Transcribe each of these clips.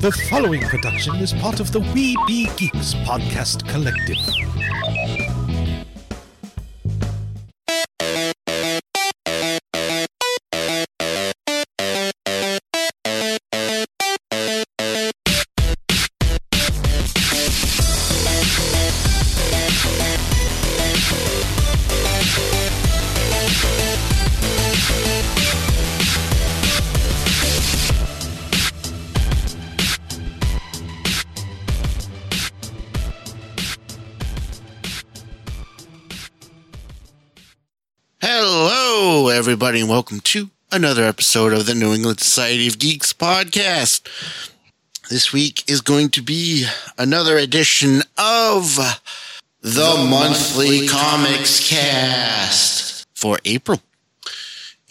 The following production is part of the We Be Geeks podcast collective. And welcome to another episode of the New England Society of Geeks podcast. This week is going to be another edition of the, monthly, comics cast for April.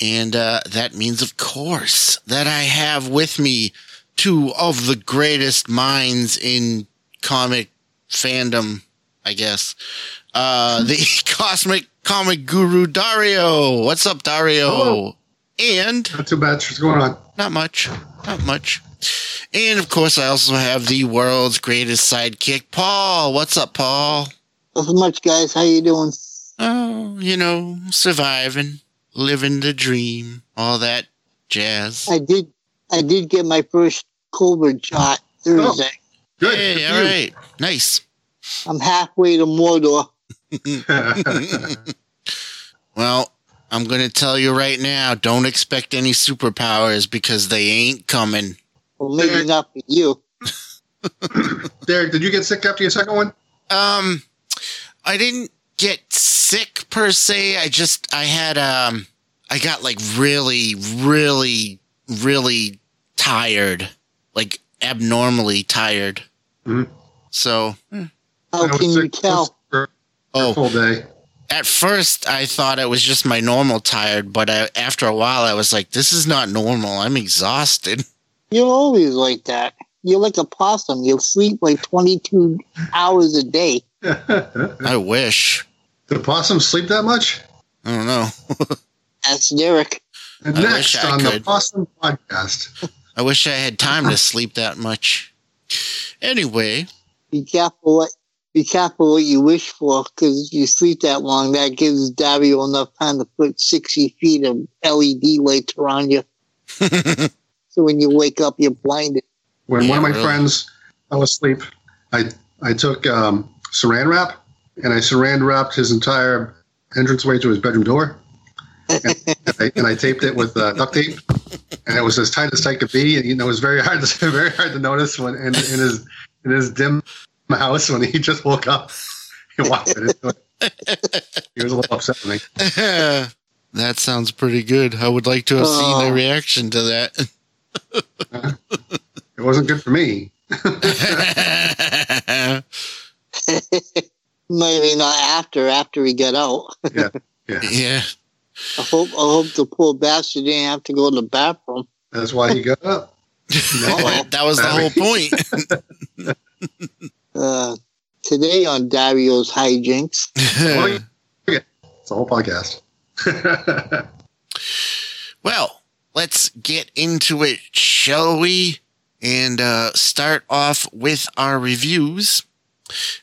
And uh, that means, of course, that I have with me two of the greatest minds in comic fandom, I guess. Uh, the cosmic comic guru Dario. What's up, Dario? Hello. And Not too bad. What's going on? not much, not much. And of course, I also have the world's greatest sidekick, Paul. What's up, Paul? Nothing much, guys. How you doing? Oh, you know, surviving, living the dream, all that jazz. I did. I did get my first COVID shot oh, Thursday. Good. Hey, good all for you. right, nice. I'm halfway to Mordor. Well, I'm going to tell you right now, don't expect any superpowers because they ain't coming. Well, maybe not for you. Derrick, did you get sick after your second one? Um, I didn't get sick per se. I just I had um I got like really really really tired, like abnormally tired. Mhm. So, How can you tell? For a oh, full day. at first I thought it was just my normal tired, but I, after a while I was like, this is not normal. I'm exhausted. You're always like that. You're like a possum. You sleep like 22 hours a day. I wish. Did possums sleep that much? I don't know. That's Derrick. And I next wish I on the. Possum Podcast. I wish I had time to sleep that much. Anyway, Be careful what. Be careful what you wish for, because if you sleep that long, that gives Dario enough time to put 60 feet of LED lights around you. So when you wake up, you're blinded. When Yeah, one of my really. friends fell asleep, I I took um, saran wrap and I saran wrapped his entire entranceway to his bedroom door. And, and, I, and I taped it with uh, duct tape, and it was as tight as tight could be. And you know, it was very hard to very hard to notice when in, in his in his dim house when he just woke up. He walked into it. He was a little upset with me. that sounds pretty good. I would like to have seen the Oh. reaction to that. It wasn't good for me. Maybe not after, after he got out. Yeah, yeah. I hope, I hope the poor bastard didn't have to go to the bathroom. that's why he got up. that was the whole point. Uh, today on Dario's hijinks, Oh, yeah. It's a whole podcast. well, let's get into it, shall we? And uh, start off with our reviews.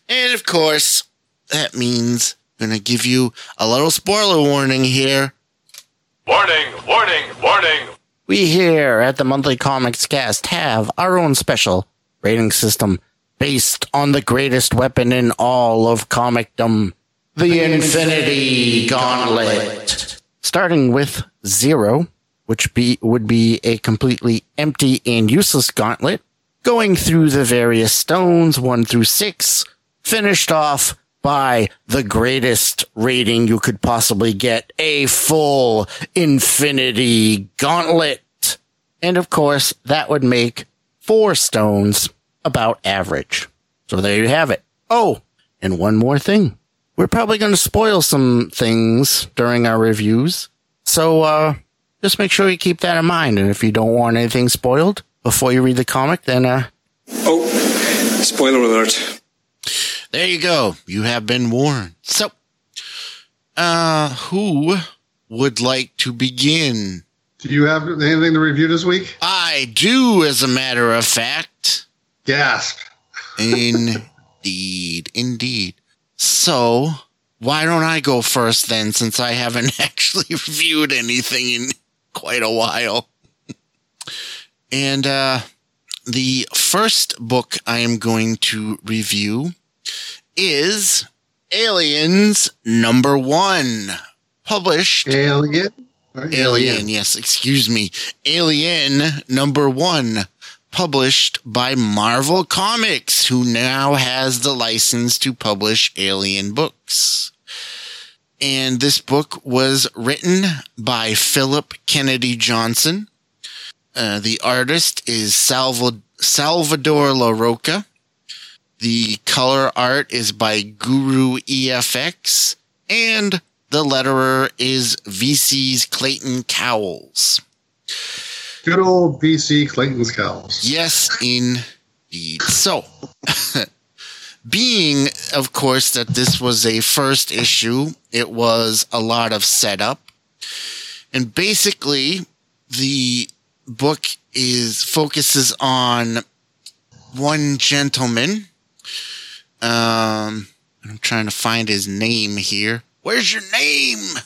And of course, that means I'm going to give you a little spoiler warning here. Warning, warning, warning. We here at the Monthly Comics Cast have our own special rating system based on the greatest weapon in all of comicdom, the Infinity Gauntlet. Starting with zero, which be, would be a completely empty and useless gauntlet, going through the various stones one through six, finished off by the greatest rating you could possibly get, a full infinity gauntlet. And of course, that would make four stones about average. So there you have it. Oh, and one more thing. We're probably going to spoil some things during our reviews. So, uh, just make sure you keep that in mind. And if you don't want anything spoiled before you read the comic, then, uh, Oh, spoiler alert. There you go. You have been warned. So, uh, who would like to begin? Do you have anything to review this week? I do, as a matter of fact. Gasp. Indeed, indeed. So, why don't I go first then, since I haven't actually reviewed anything in quite a while? and uh, the first book I am going to review is Aliens Number One, published Alien. Or Alien, yes, excuse me. Alien number one, published by Marvel Comics, who now has the license to publish Alien books. And this book was written by Philip Kennedy Johnson. Uh, the artist is Salva- Salvador Larroca. The color art is by Guru EFX. And the letterer is VC's Clayton Cowles. Good old BC Clayton's cows. Yes, indeed. So, being, of course, that this was a first issue, it was a lot of setup. And basically, the book is focuses on one gentleman. Um, I'm trying to find his name here. Where's your name?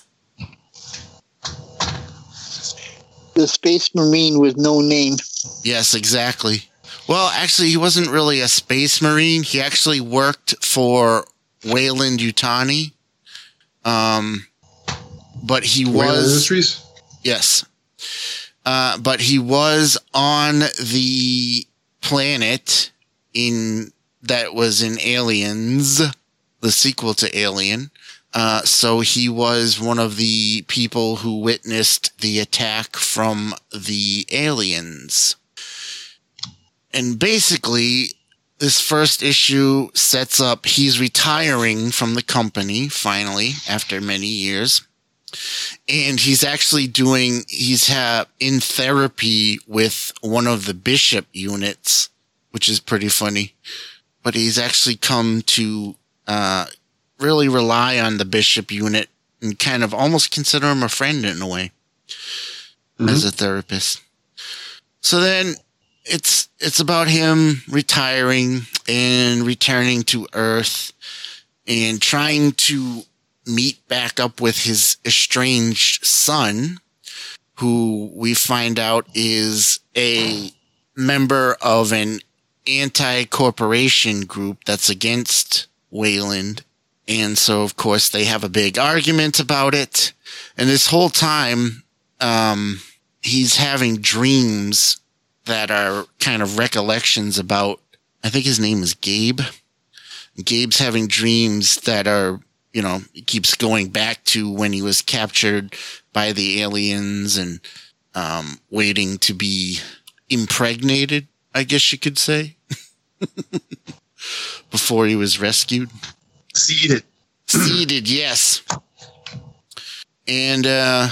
The Space Marine with no name. Yes, exactly. Well, actually, he wasn't really a space marine. He actually worked for Weyland Yutani. Um, but he Weyland was Industries. yes, uh, but he was on the planet in that was in Aliens, the sequel to Alien. Uh, so he was one of the people who witnessed the attack from the aliens. And basically, this first issue sets up he's retiring from the company finally after many years. And he's actually doing, he's ha- in therapy with one of the bishop units, which is pretty funny. But he's actually come to, uh, really rely on the bishop unit and kind of almost consider him a friend in a way mm-hmm. as a therapist. So then it's it's about him retiring and returning to Earth and trying to meet back up with his estranged son, who we find out is a member of an anti-corporation group that's against Weyland. And so, of course, they have a big argument about it. And this whole time, um, he's having dreams that are kind of recollections about, I think his name is Gabe. Gabe's having dreams that are, you know, he keeps going back to when he was captured by the aliens and, um, waiting to be impregnated, I guess you could say, before he was rescued. Seeded. Seeded, yes. And uh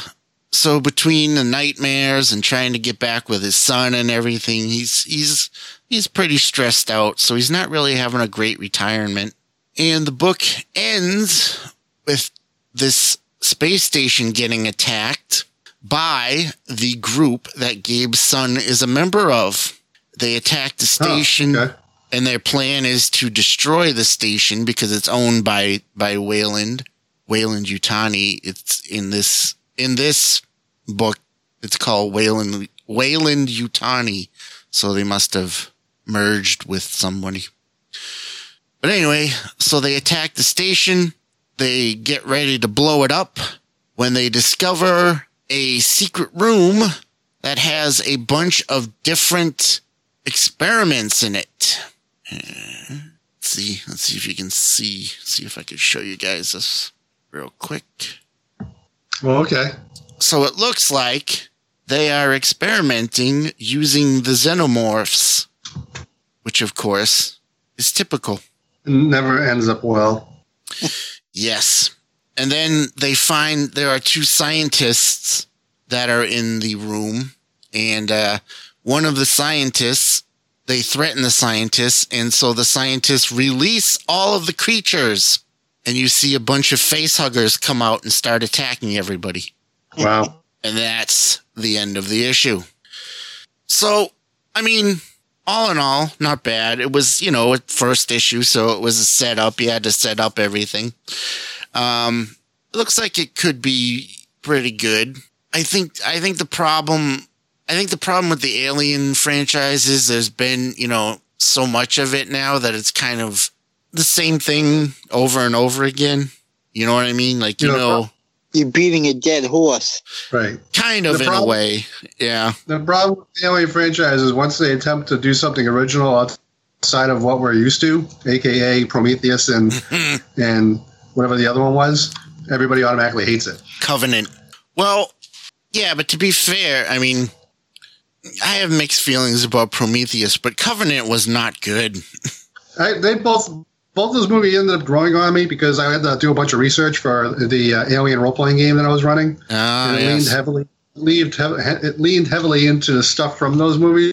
so between the nightmares and trying to get back with his son and everything, he's he's he's pretty stressed out, so he's not really having a great retirement. And the book ends with this space station getting attacked by the group that Gabe's son is a member of. They attack the Oh, station okay. And their plan is to destroy the station because it's owned by by Weyland, Weyland Yutani. It's in this in this book. It's called Weyland Weyland Yutani, so they must have merged with somebody. But anyway, so they attack the station. They get ready to blow it up when they discover a secret room that has a bunch of different experiments in it. Uh, Let's see. Let's see if you can see. See if I can show you guys this real quick. Well, okay. So it looks like they are experimenting using the xenomorphs, which of course is typical. Never ends up well. Yes. And then they find there are two scientists that are in the room. And uh, one of the scientists, they threaten the scientists. And so the scientists release all of the creatures. And you see a bunch of face huggers come out and start attacking everybody. Wow. And that's the end of the issue. So, I mean, all in all, not bad. It was, you know, a first issue, so it was a setup. You had to set up everything. Um, looks like it could be pretty good. I think, I think the problem, I think the problem with the Alien franchise is there's been, you know, so much of it now that it's kind of the same thing over and over again. You know what I mean? Like, you You know, know, You're beating a dead horse. Right. kind of the in a way. Yeah. The problem with the Alien franchise is once they attempt to do something original outside of what we're used to, aka Prometheus and and whatever the other one was, everybody automatically hates it. Covenant. Well, yeah, but to be fair, I mean, I have mixed feelings about Prometheus, but Covenant was not good. I, they both both those movies ended up growing on me because I had to do a bunch of research for the uh, Alien role playing game that I was running. Ah, and it leaned heavily leaned, it leaned heavily into the stuff from those movies,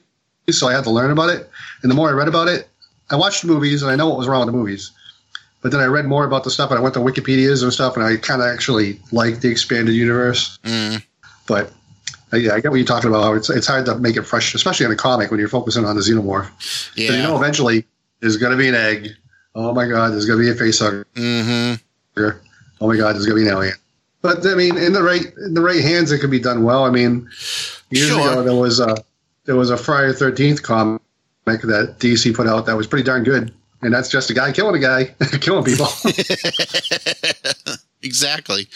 so I had to learn about it. And the more I read about it, I watched the movies and I know what was wrong with the movies. But then I read more about the stuff and I went to Wikipedia's and stuff and I kind of actually liked the expanded universe. Mm, But yeah, I get what you're talking about. How it's it's hard to make it fresh, especially in a comic when you're focusing on the xenomorph. yeah. So you know, eventually there's going to be an egg. Oh my God, there's going to be a face hugger. hmm Oh my God, there's going to be an alien. But I mean, in the right in the right hands, it could be done well. I mean, years Sure. ago there was a there was a Friday Thirteenth comic that DC put out that was pretty darn good, and that's just a guy killing a guy, killing people. exactly.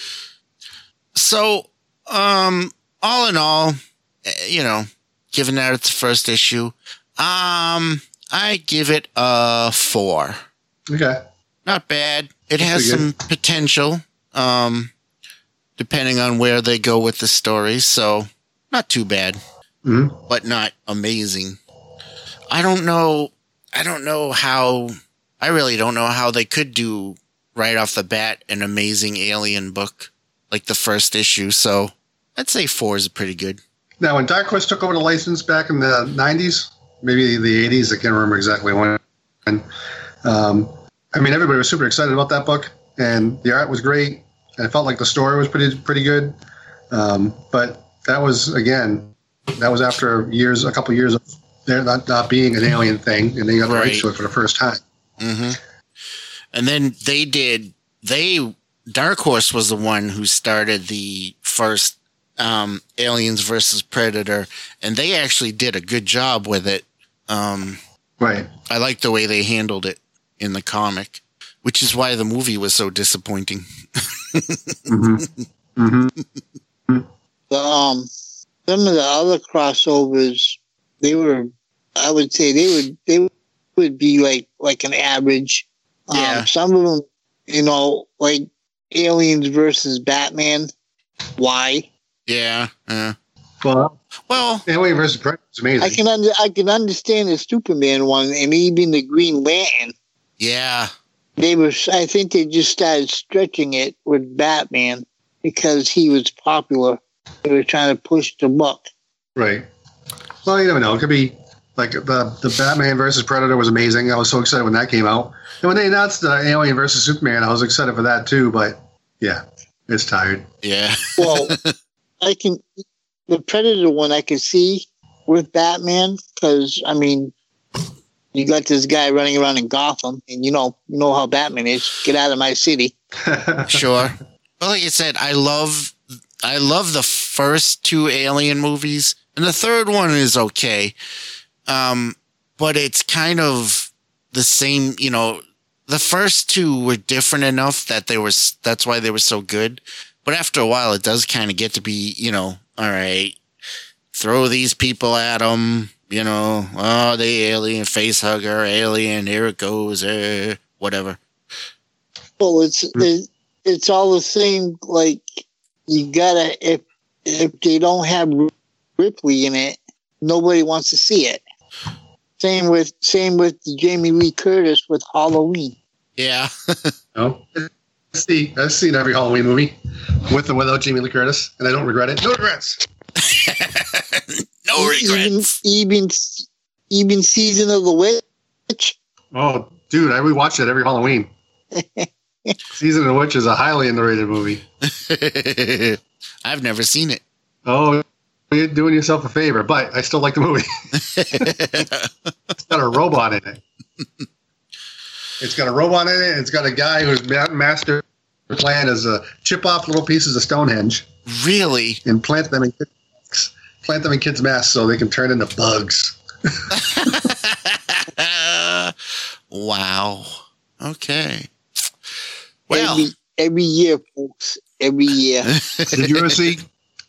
So, um, all in all, eh, you know, given that it's the first issue, um, I give it a four. okay, Not bad. It has some potential, um, depending on where they go with the story. So, not too bad, Mhm. but not amazing. I don't know. I don't know how. I really don't know how they could do right off the bat an amazing alien book like the first issue. So, I'd say four is pretty good. now when Dark Horse took over the license back in the '90s, maybe the '80s, I can't remember exactly when. Um, I mean, everybody was super excited about that book, and the art was great. And I felt like the story was pretty pretty good. Um, but that was again, that was after years, a couple years of there not, not being an alien thing, and they got the rights Right. to it for the first time. hmm And then they did. They Dark Horse was the one who started the first um, Aliens versus Predator, and they actually did a good job with it. Um, Right. I like the way they handled it in the comic, which is why the movie was so disappointing. Mm-hmm. Mm-hmm. The, um, some of the other crossovers, they were, I would say they would, they would be like, like an average. Yeah. Um, some of them, you know, like Aliens versus Batman. Why? Yeah. uh, Well, well, Alien versus Predator is amazing. I can under, I can understand the Superman one and even the Green Lantern. yeah. They were, I think they just started stretching it with Batman because he was popular. They were trying to push the book. Right. Well, you never know. It could be like the the Batman versus Predator was amazing. I was so excited when that came out. And when they announced the Alien versus Superman, I was excited for that too. But yeah, it's tired. Yeah. Well, I can the Predator one I can see with Batman because I mean, you got this guy running around in Gotham, and you know you know how Batman is. Get out of my city. sure. Well, like you said, I love I love the first two Alien movies, and the third one is okay. Um, but it's kind of the same. You know, the first two were different enough that they were. That's why they were so good. But after a while, it does kind of get to be, you know, all right, throw these people at them. You know, oh, the alien face hugger, alien, here it goes, eh, whatever. Well, it's it, it's all the same. Like you gotta if if they don't have Ripley in it, nobody wants to see it. Same with same with Jamie Lee Curtis with Halloween. Yeah. no, I've seen, I've seen every Halloween movie with and without Jamie Lee Curtis, and I don't regret it. No regrets. no regrets. Even even even season of the witch. Oh, dude, I rewatch it every Halloween. Season of the Witch is a highly underrated movie. I've never seen it. Oh, you're doing yourself a favor, but I still like the movie. It's got a robot in it. it's got a robot in it. And it's got a guy who's ma- master plan is to chip off little pieces of Stonehenge Really? and plant them in kids' masks, plant them in kids' masks so they can turn into bugs. wow. Okay. Well, every every year, folks. Every year. Did you ever see?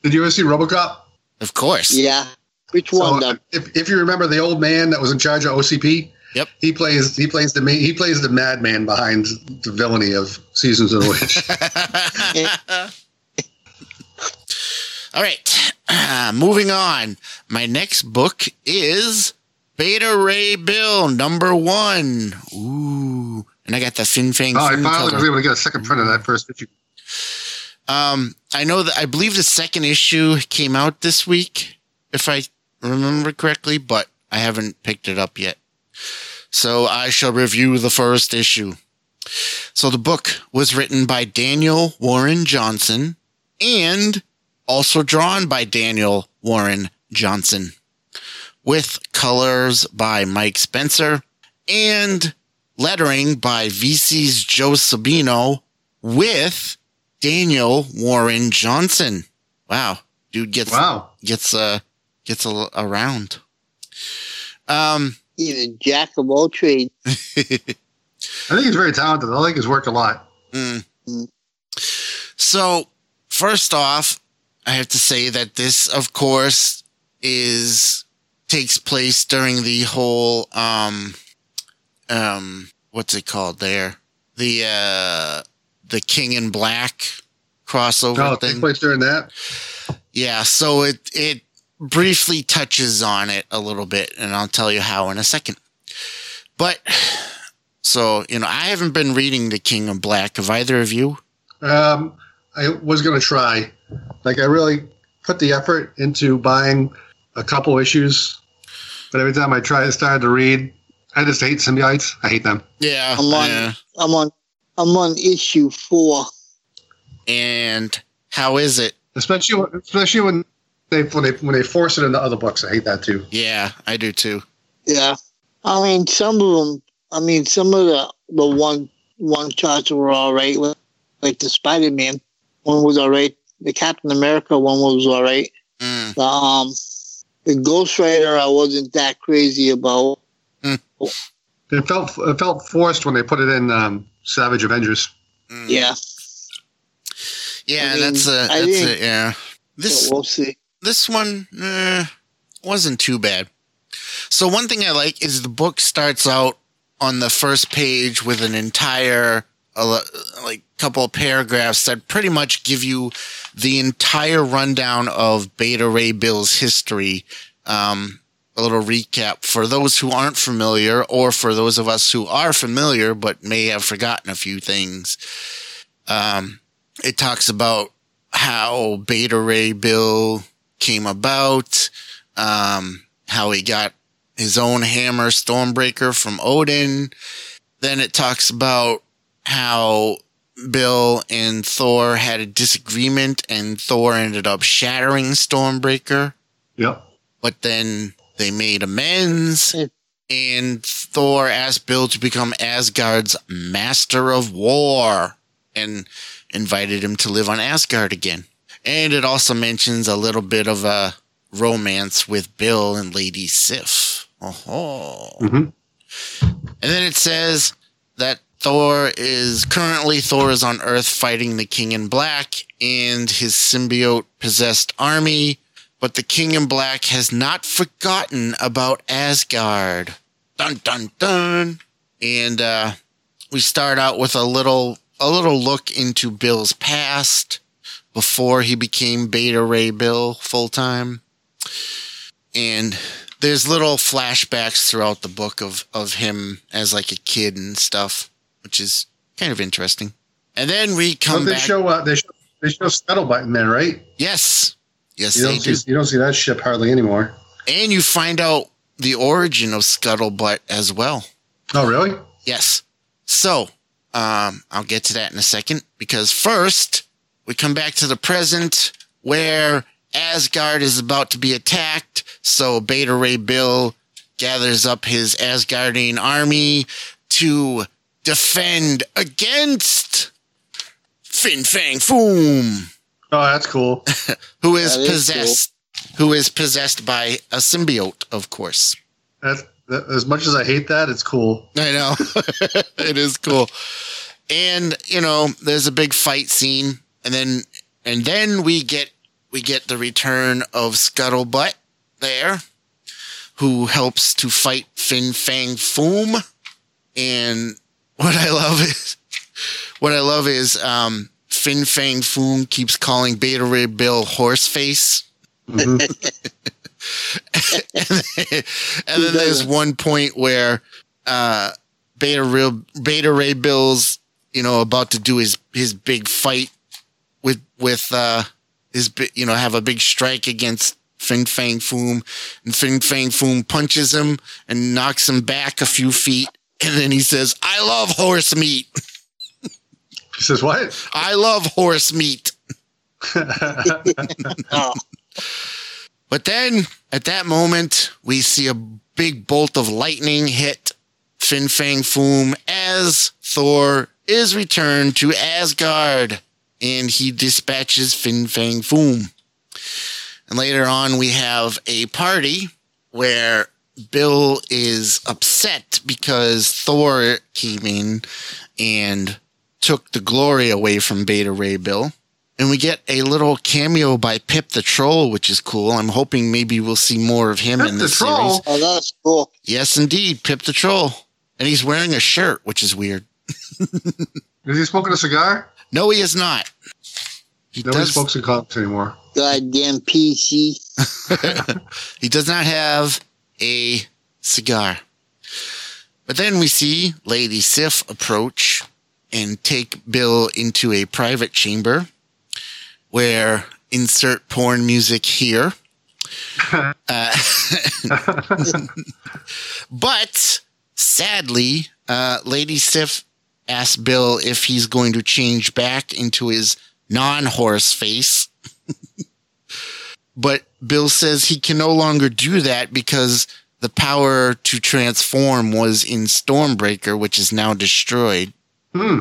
Did you ever see RoboCop? of course. Yeah. Which one? So, if, if you remember the old man that was in charge of OCP, Yep. he plays he plays the he plays the madman behind the villainy of Seasons of the Witch. All right. Uh, moving on. My next book is Beta Ray Bill number one. Ooh. And I got the Fin Fang oh, I Foom finally cover. was able to get a second print of that first issue. Um, I know that I believe the second issue came out this week, if I remember correctly, but I haven't picked it up yet. So I shall review the first issue. So the book was written by Daniel Warren Johnson and also drawn by Daniel Warren Johnson with colors by Mike Spencer and lettering by VC's Joe Sabino with Daniel Warren Johnson. Wow, dude gets Wow. gets uh gets a, around. Um, he's a jack of all trades. I think he's very talented. I like his work a lot. mm. So first off, I have to say that this, of course, is takes place during the whole um um what's it called there the uh the King in Black crossover Oh, it thing. takes place during that. Yeah, so it it briefly touches on it a little bit, and I'll tell you how in a second. But so you know, I haven't been reading The King of Black. Have either of you? Um, I was going to try. Like, I really put the effort into buying a couple issues, but every time I tried, start to read, I just hate symbiotes. I hate them. Yeah, I'm on. yeah. I'm on. I'm on issue four. And how is it? Especially, especially when they when they when they force it into other books. I hate that too. Yeah, I do too. Yeah. I mean, some of them. I mean, some of the the one one shots were all right. Like the Spider Man one was all right. The Captain America one was all right. Mm, The um, the Ghost Rider I wasn't that crazy about. It felt it felt forced when they put it in um, Savage Avengers. mm. Yeah. yeah, I mean, that's a I that's didn't- it. Yeah, this we'll see. This one eh, wasn't too bad. So one thing I like is the book starts out on the first page with an entire like couple of paragraphs that pretty much give you the entire rundown of Beta Ray Bill's history. Um, a little recap for those who aren't familiar, or for those of us who are familiar but may have forgotten a few things. Um, it talks about how Beta Ray Bill came about, um, how he got his own hammer Stormbreaker from Odin. Then it talks about how Bill and Thor had a disagreement and Thor ended up shattering Stormbreaker, Yep. but then they made amends and Thor asked Bill to become Asgard's master of war and invited him to live on Asgard again. And it also mentions a little bit of a romance with Bill and Lady Sif. Oh. Mhm. And then it says that Thor is currently Thor is on Earth fighting the King in Black and his symbiote possessed army, but the King in Black has not forgotten about Asgard. Dun dun dun. And uh, we start out with a little a little look into Bill's past before he became Beta Ray Bill full time. And there's little flashbacks throughout the book of, of him as like a kid and stuff, which is kind of interesting. And then we come they back. show uh, they show they show Scuttlebutt in there, right? yes. Yes, You don't do. see you don't see that ship hardly anymore. And you find out the origin of Scuttlebutt as well. Oh, really? Yes. So, um, I'll get to that in a second because first we come back to the present where Asgard is about to be attacked. So Beta Ray Bill gathers up his Asgardian army to defend against Fin Fang Foom, Oh, that's cool. who is That is possessed, who is possessed by a symbiote, of course. That's, that, as much as I hate that, it's cool. I know. it is cool. And, you know, there's a big fight scene and then and then we get we get the return of Scuttlebutt there, who helps to fight Fin Fang Foom. And what I love is what I love is um Fin Fang Foom keeps calling Beta Ray Bill Horseface. Mhm. and then there's doesn't? one point where uh, Beta Ray, Beta Ray Bill's, you know, about to do his his big fight with with uh, his, you know, have a big strike against Fin Fang Foom, and Fin Fang Foom punches him and knocks him back a few feet, and then he says, "I love horse meat. he says, "What?" I love horse meat." Oh, But then at that moment, we see a big bolt of lightning hit Fin Fang Foom as Thor is returned to Asgard and he dispatches Fin Fang Foom. And later on, we have a party where Bill is upset because Thor came in and took the glory away from Beta Ray Bill. And we get a little cameo by Pip the Troll, which is cool. I'm hoping maybe we'll see more of him Pip in the this Troll? series. oh, that's cool. Yes, indeed, Pip the Troll. And he's wearing a shirt, which is weird. Is he smoking a cigar? No, he is not. He Nobody does, smokes in comics anymore. Goddamn PC. he does not have a cigar. But then we see Lady Sif approach and take Bill into a private chamber where insert porn music here. Uh, but sadly, uh, Lady Sif asks Bill if he's going to change back into his non horse face. but Bill says he can no longer do that because the power to transform was in Stormbreaker, which is now destroyed. Hmm.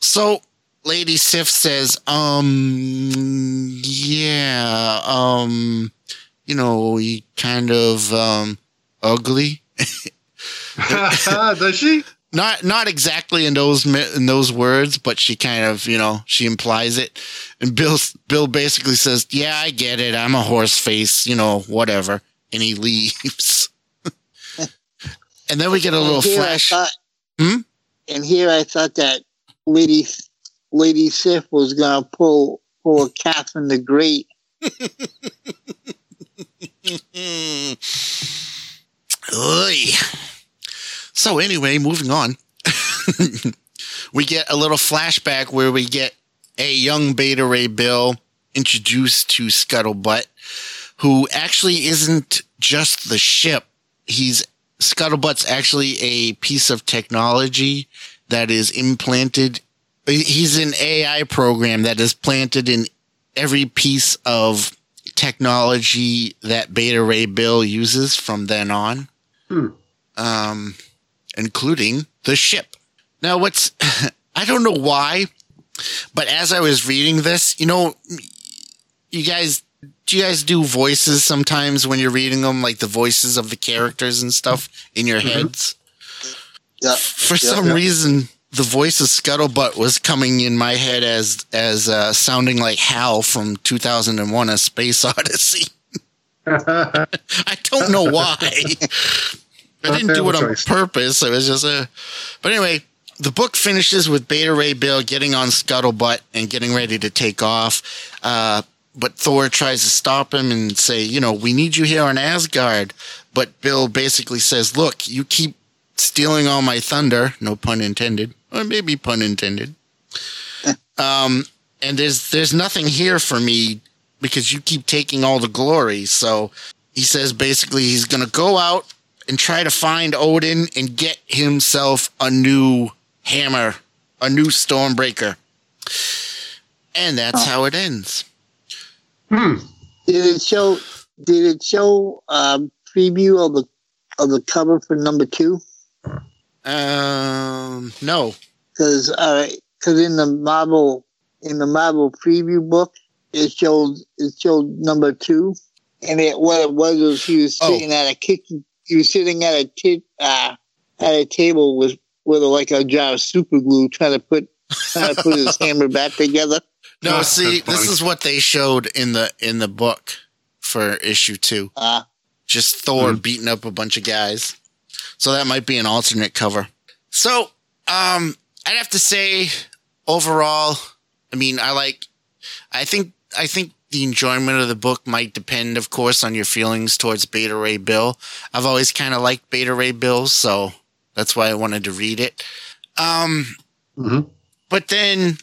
So Lady Sif says, um, yeah, um, you know, he kind of, um, ugly. Does she? Not, not exactly in those, in those words, but she kind of, you know, she implies it. And Bill, Bill basically says, yeah, I get it. I'm a horse face, you know, whatever. And he leaves. and then we get a little flash. Thought, Hmm? And here I thought that Lady Lady Sif was gonna pull pull Catherine the Great. Oy. So anyway, moving on. we get a little flashback where we get a young Beta Ray Bill introduced to Scuttlebutt, who actually isn't just the ship. He's Scuttlebutt's actually a piece of technology that is implanted. He's an AI program that is planted in every piece of technology that Beta Ray Bill uses from then on, Hmm. um, including the ship. Now, what's I don't know why, but as I was reading this, you know, you guys, do you guys do voices sometimes when you're reading them, like the voices of the characters and stuff in your heads? Yeah. For Yeah, some yeah. reason, the voice of Scuttlebutt was coming in my head as as uh, sounding like Hal from 2001: A Space Odyssey. I don't know why. I didn't do it on choice. purpose. It was just a. But anyway, the book finishes with Beta Ray Bill getting on Scuttlebutt and getting ready to take off. Uh, but Thor tries to stop him and say, you know, we need you here on Asgard. But Bill basically says, look, you keep stealing all my thunder. No pun intended, or maybe pun intended. um, and there's there's nothing here for me because you keep taking all the glory. So he says basically he's going to go out and try to find Odin and get himself a new hammer, a new Stormbreaker. And that's how it ends. Hmm. Did it show? Did it show um, preview of the of the cover for number two? Um, no. Because uh, cause in the Marvel in the Marvel preview book, it showed it showed number two, and it what it was was he was Oh. sitting at a kitchen. He was sitting at a uh, at a table with with like a jar of super glue, trying to put trying to put his hammer back together. No, see, this is what they showed in the in the book for issue two. Uh, Just Thor Hmm. beating up a bunch of guys. So that might be an alternate cover. So, um, I'd have to say overall, I mean, I like, I think, I think the enjoyment of the book might depend, of course, on your feelings towards Beta Ray Bill. I've always kind of liked Beta Ray Bill, so that's why I wanted to read it. Um, hmm but then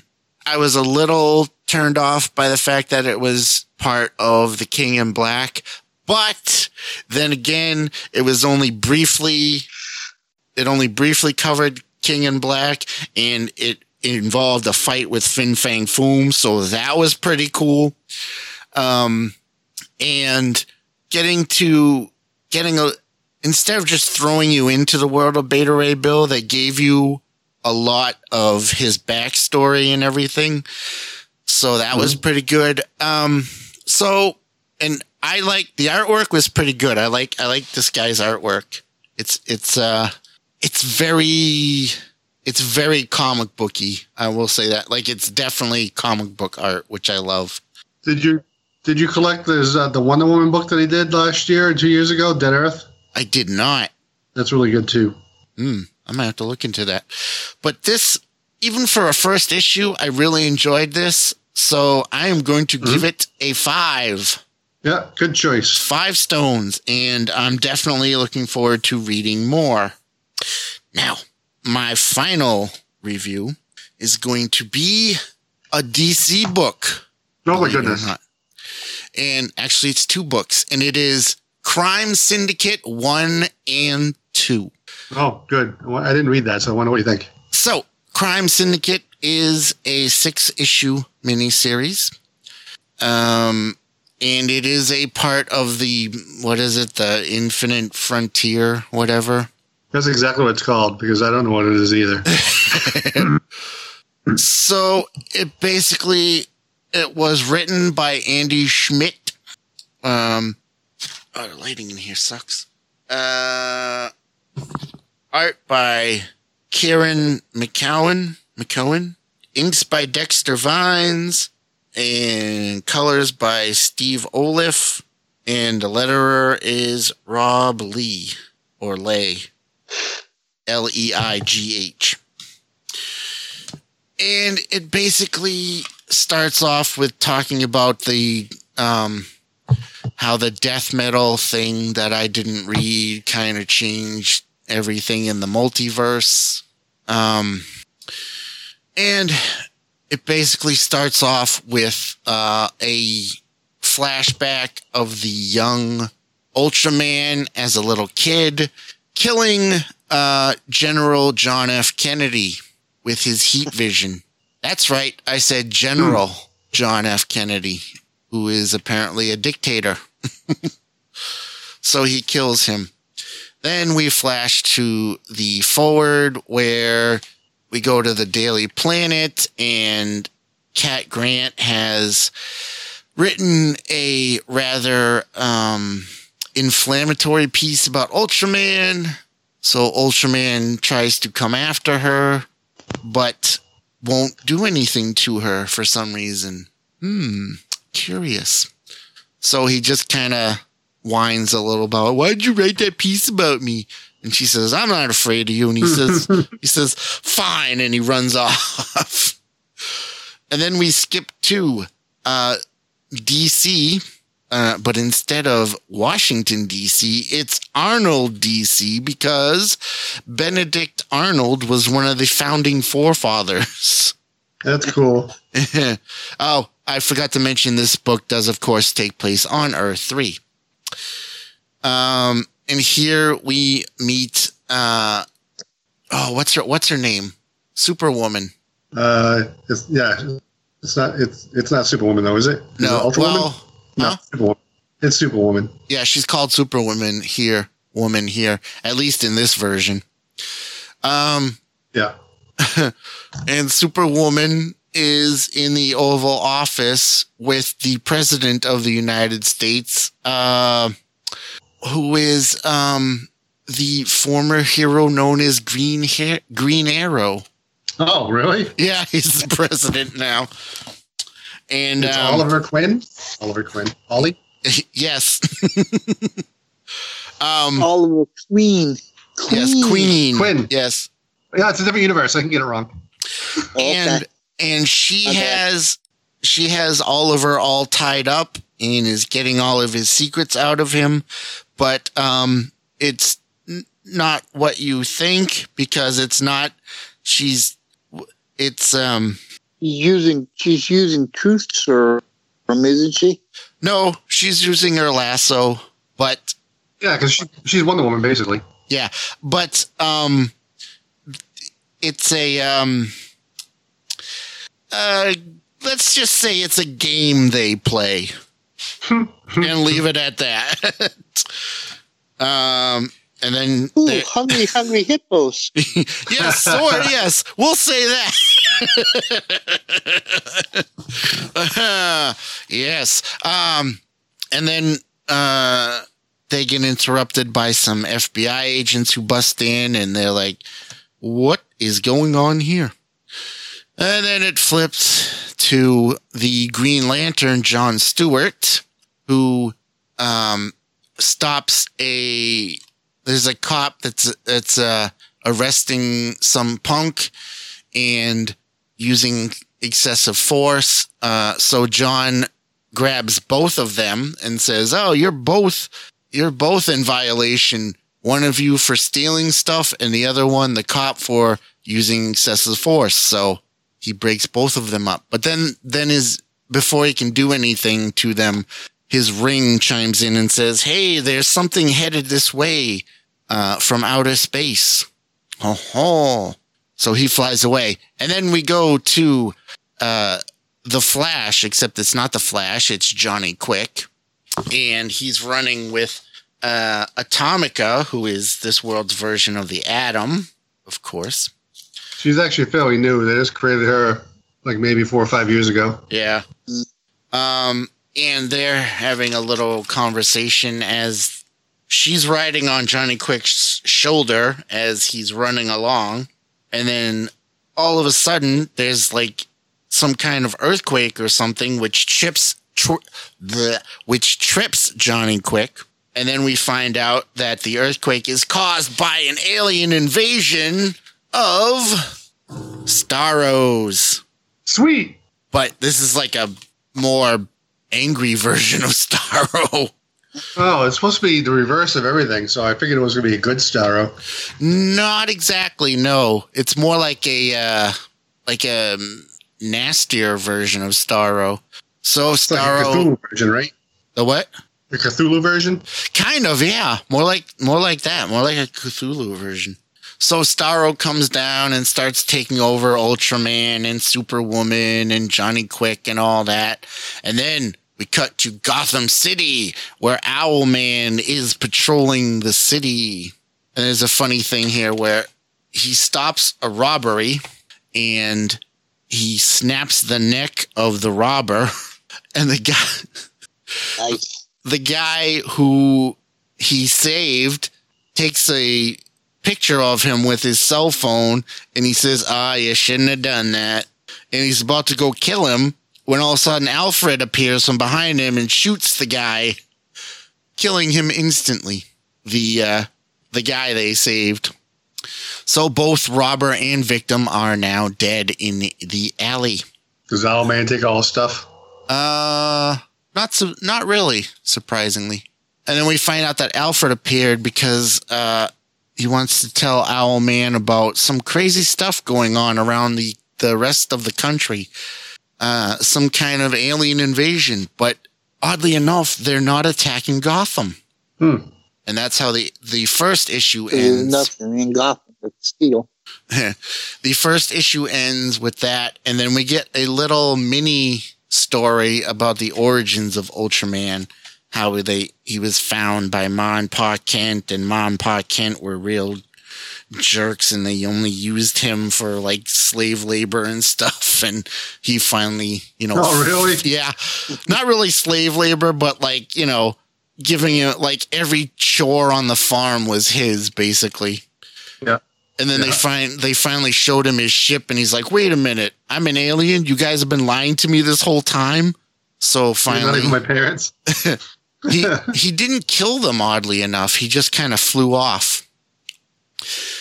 I was a little turned off by the fact that it was part of the King in Black. But then again, it was only briefly, it only briefly covered King in Black and it involved a fight with Fin Fang Foom. So that was pretty cool. Um, and getting to, getting a, instead of just throwing you into the world of Beta Ray Bill, they gave you a lot of his backstory and everything. So that was pretty good. Um, so, and I like the artwork was pretty good. I like, I like this guy's artwork. It's, it's, uh, it's very, it's very comic booky. I will say that. Like, it's definitely comic book art, which I love. Did you did you collect this uh, the Wonder Woman book that he did last year or two years ago, Dead Earth? I did not. That's really good too. Hmm. I might have to look into that. But this, even for a first issue, I really enjoyed this. So I am going to give it a five. Yeah, good choice. five stones, and I'm definitely looking forward to reading more. Now, my final review is going to be a DC book. Oh my believe it or goodness. And actually, it's two books, and it is Crime Syndicate 1 and 2. Oh, good. I didn't read that, so I wonder what you think. So, Crime Syndicate is a six issue miniseries. Um, and it is a part of the, what is it, the Infinite Frontier, whatever. That's exactly what it's called because I don't know what it is either. So, it basically, it was written by Andy Schmidt. Um, oh, the lighting in here sucks. Uh, art by Kieran McKeown, McKeown, inks by Dexter Vines, and colors by Steve Oliff, and the letterer is Rob Lee, or Lay, L E I G H. And it basically starts off with talking about the, um, how the death metal thing that I didn't read kind of changed everything in the multiverse. Um, and it basically starts off with uh, a flashback of the young Ultraman as a little kid killing uh, General John F. Kennedy with his heat vision. That's right. I said General John F. Kennedy, who is apparently a dictator. so he kills him. Then we flash to the forward where we go to the Daily Planet and Cat Grant has written a rather um, inflammatory piece about Ultraman. So Ultraman tries to come after her, but won't do anything to her for some reason. Hmm, curious. So he just kind of whines a little about, why'd you write that piece about me? And she says, I'm not afraid of you. And he says, he says, fine. And he runs off. and then we skip to, uh, DC, uh, but instead of Washington, D.C., it's Arnold, D.C., because Benedict Arnold was one of the founding forefathers. That's cool. oh, I forgot to mention this book does, of course, take place on Earth 3. Um, and here we meet, uh, oh, what's her, what's her name? Superwoman. Uh, it's, yeah, it's not. It's it's not Superwoman though, is it? Is No, it well, no? Superwoman. It's Superwoman. yeah, she's called Superwoman here. woman here, at least in this version. Um, Yeah. and Superwoman is in the Oval Office with the President of the United States, uh, who is um, the former hero known as Green ha- Green Arrow. Oh, really? Yeah, he's the president now. And It's um, Oliver Quinn. Oliver Quinn. Ollie. yes. um, Oliver Queen. Queen. yes, Queen. Quinn. Yes. Yeah, it's a different universe. I can get it wrong. and Okay. and she Okay. has she has Oliver all tied up and is getting all of his secrets out of him, but um, it's n- not what you think because it's not. She's it's um She's using she's using truth serum, isn't she? no, she's using her lasso, but Yeah, because she, she's Wonder Woman, basically. yeah, but um, it's a um, uh, let's just say it's a game they play, and leave it at that. um, and then Ooh, there- hungry, hungry hippos. yes, or yes, we'll say that. yes. Um, and then uh, they get interrupted by some FBI agents who bust in, and they're like, "What is going on here?" And then it flips to the Green Lantern, John Stewart, who um, stops a. There's a cop that's that's uh, arresting some punk and using excessive force. Uh, so John grabs both of them and says, "Oh, you're both you're both in violation. One of you for stealing stuff, and the other one, the cop, for using excessive force." So he breaks both of them up. But then then his before he can do anything to them, his ring chimes in and says, "Hey, there's something headed this way uh, from outer space." Oh, ho. So he flies away, and then we go to uh, the Flash, except it's not the Flash; it's Johnny Quick, and he's running with uh, Atomica, who is this world's version of the Atom, of course. She's actually fairly new. They just created her like maybe four or five years ago. Yeah. Um, and they're having a little conversation as she's riding on Johnny Quick's shoulder as he's running along. And then all of a sudden, there's like some kind of earthquake or something, which trips, tri- the, which trips Johnny Quick. And then we find out that the earthquake is caused by an alien invasion of Starros Sweet. but this is like a more angry version of Starro. Oh, it's supposed to be the reverse of everything, so I figured it was going to be a good Starro. Not exactly. No, it's more like a uh, like a nastier version of Starro. So It's like Starro, Cthulhu version, right? the what? The Cthulhu version. Kind of, yeah. More like more like that. More like a Cthulhu version. So Starro comes down and starts taking over Ultraman and Superwoman and Johnny Quick and all that. And then we cut to Gotham City where Owlman is patrolling the city. And there's a funny thing here where he stops a robbery and he snaps the neck of the robber and the guy Nice. the guy who he saved takes a picture of him with his cell phone and he says, Ah, you shouldn't have done that. And he's about to go kill him when all of a sudden Alfred appears from behind him and shoots the guy, killing him instantly. The uh, the guy they saved. So both robber and victim are now dead in the alley. Does Owlman take all stuff? Uh, not su- not really, surprisingly. And then we find out that Alfred appeared because uh, he wants to tell Owlman about some crazy stuff going on around the the rest of the country. Uh, some kind of alien invasion, but oddly enough, they're not attacking Gotham. Hmm. And that's how the the first issue There's ends. nothing in Gotham but steel. the first issue ends with that, and then we get a little mini story about the origins of Ultraman how they he was found by Ma and Pa Kent, and Ma and Pa Kent were real jerks, and they only used him for like slave labor and stuff. And he finally, you know, Oh, really? yeah, not really slave labor, but like you know, giving it like every chore on the farm was his basically. Yeah. And then they find they finally showed him his ship, and he's like, "Wait a minute, I'm an alien. You guys have been lying to me this whole time." So finally, my parents. he he didn't kill them. Oddly enough, he just kind of flew off.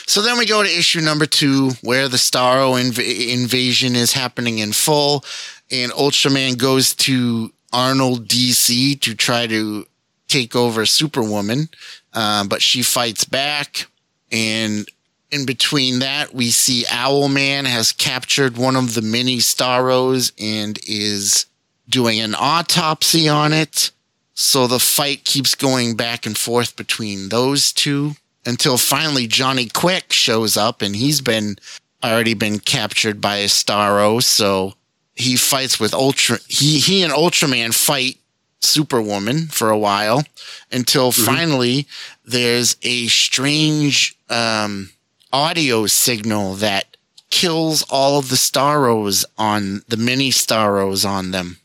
So then we go to issue number two, where the Starro inv- invasion is happening in full, and Ultraman goes to Arnold DC to try to take over Superwoman, uh, but she fights back. And in between that, we see Owlman has captured one of the mini Starros and is doing an autopsy on it. So the fight keeps going back and forth between those two until finally Johnny Quick shows up and he's been already been captured by a Starro. So he fights with Ultra. He he and Ultraman fight Superwoman for a while until finally there's a strange um, audio signal that kills all of the Starros on the mini Starros on them.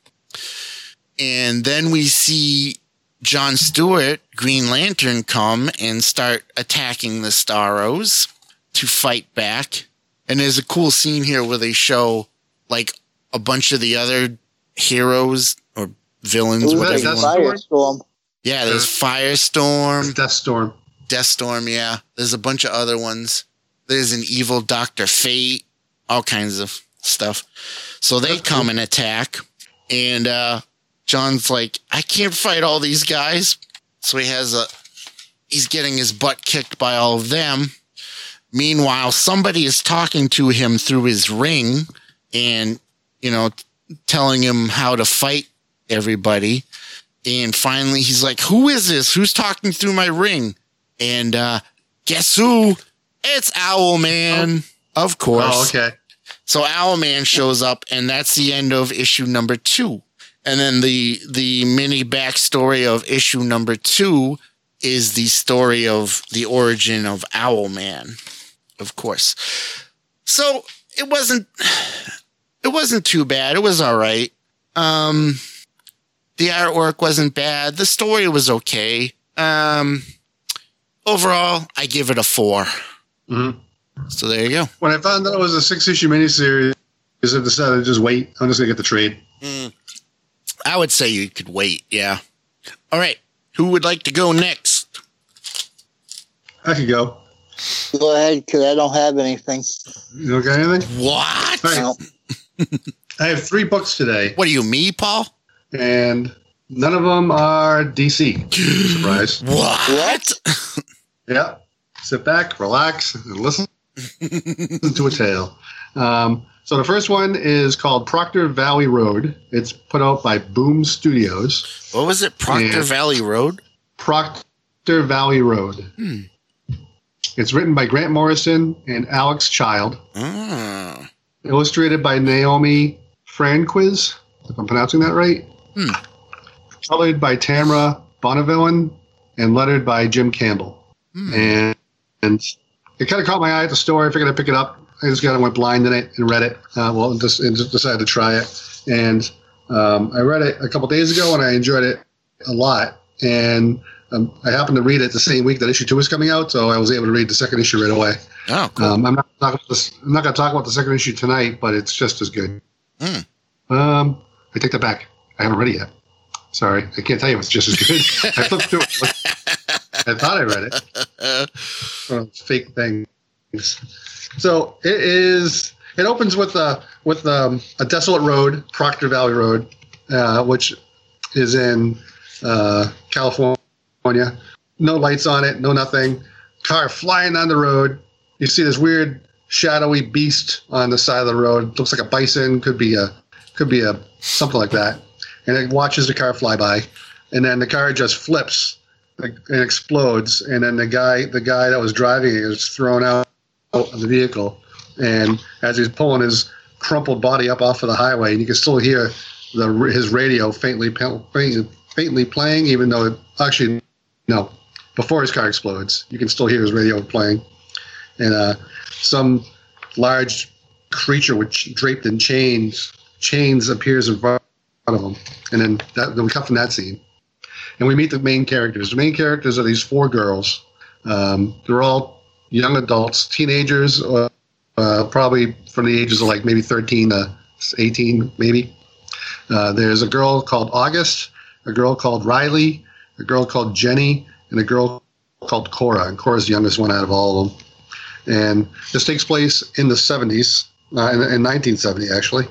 And then we see John Stewart, Green Lantern, come and start attacking the Starros to fight back. And there's a cool scene here where they show like a bunch of the other heroes or villains, Ooh, whatever. you that's want- Firestorm. Yeah, there's Firestorm, Death Storm. Deathstorm. Yeah, there's a bunch of other ones. There's an evil Doctor Fate, all kinds of stuff. So they come and attack, and uh, John's like, I can't fight all these guys. So he has a, he's getting his butt kicked by all of them. Meanwhile, somebody is talking to him through his ring, and you know, telling him how to fight everybody. And finally, he's like, "Who is this? Who's talking through my ring?" And uh, guess who? It's Owl Owlman, of course. Oh, okay. So Owlman shows up, and that's the end of issue number two. And then the the mini backstory of issue number two is the story of the origin of Owlman, of course. So it wasn't it wasn't too bad. It was all right. Um, the artwork wasn't bad. The story was okay. Um, overall, I give it a four. Mhm. So there you go. When I found out it was a six issue miniseries, I decided to just wait. I'm just going to get the trade. I would say you could wait. Yeah. All right. Who would like to go next? I could go. Go ahead, because I don't have anything. You don't got anything? What? All right. I have three books today, What are you, me, Paul? and none of them are DC. Surprise. What? what? Yeah. Sit back, relax, and listen to a tale. Um, so the first one is called Proctor Valley Road. It's put out by Boom Studios. What was it? Proctor Yeah. Valley Road? Proctor Valley Road. It's written by Grant Morrison and Alex Child. Ah. Illustrated by Naomi Franquiz, if I'm pronouncing that right. Hmm. Colored by Tamra Bonvillain and lettered by Jim Campbell. Hmm. And, and it kind of caught my eye at the store. I figured I'd pick it up. I just kind of went blind in it and read it. Uh, well, just, and just decided to try it. And um, I read it a couple days ago and I enjoyed it a lot. And um, I happened to read it the same week that issue two was coming out, so I was able to read the second issue right away. Oh, cool. Um, I'm not talking about this, I'm not going to talk about the second issue tonight, but it's just as good. Hmm. Um, I take that back. I haven't read it yet. Sorry, I can't tell you if it's just as good. I flipped through it. I thought I read it. Uh, One of those fake things. So it is. It opens with a with um, a desolate road, Proctor Valley Road, uh, which is in uh, California. No lights on it, no nothing. Car flying down the road. You see this weird shadowy beast on the side of the road. Looks like a bison. Could be a could be a something like that. And it watches the car fly by, and then the car just flips and explodes. And then the guy the guy that was driving it is thrown out of the vehicle. And as he's pulling his crumpled body up off of the highway, and you can still hear the his radio faintly faintly faintly playing, even though it, actually no, before his car explodes, you can still hear his radio playing, and uh, some large creature which draped in chains chains appears in front of him, and then that, then we cut from that scene, and we meet the main characters. The main characters are these four girls. Um, they're all young adults, teenagers, uh, uh, probably from the ages of like maybe 13 to 18, maybe. Uh, there's a girl called August, a girl called Riley, a girl called Jenny, and a girl called Cora. And Cora's the youngest one out of all of them. And this takes place in the 70s, uh, in, in 1970 actually.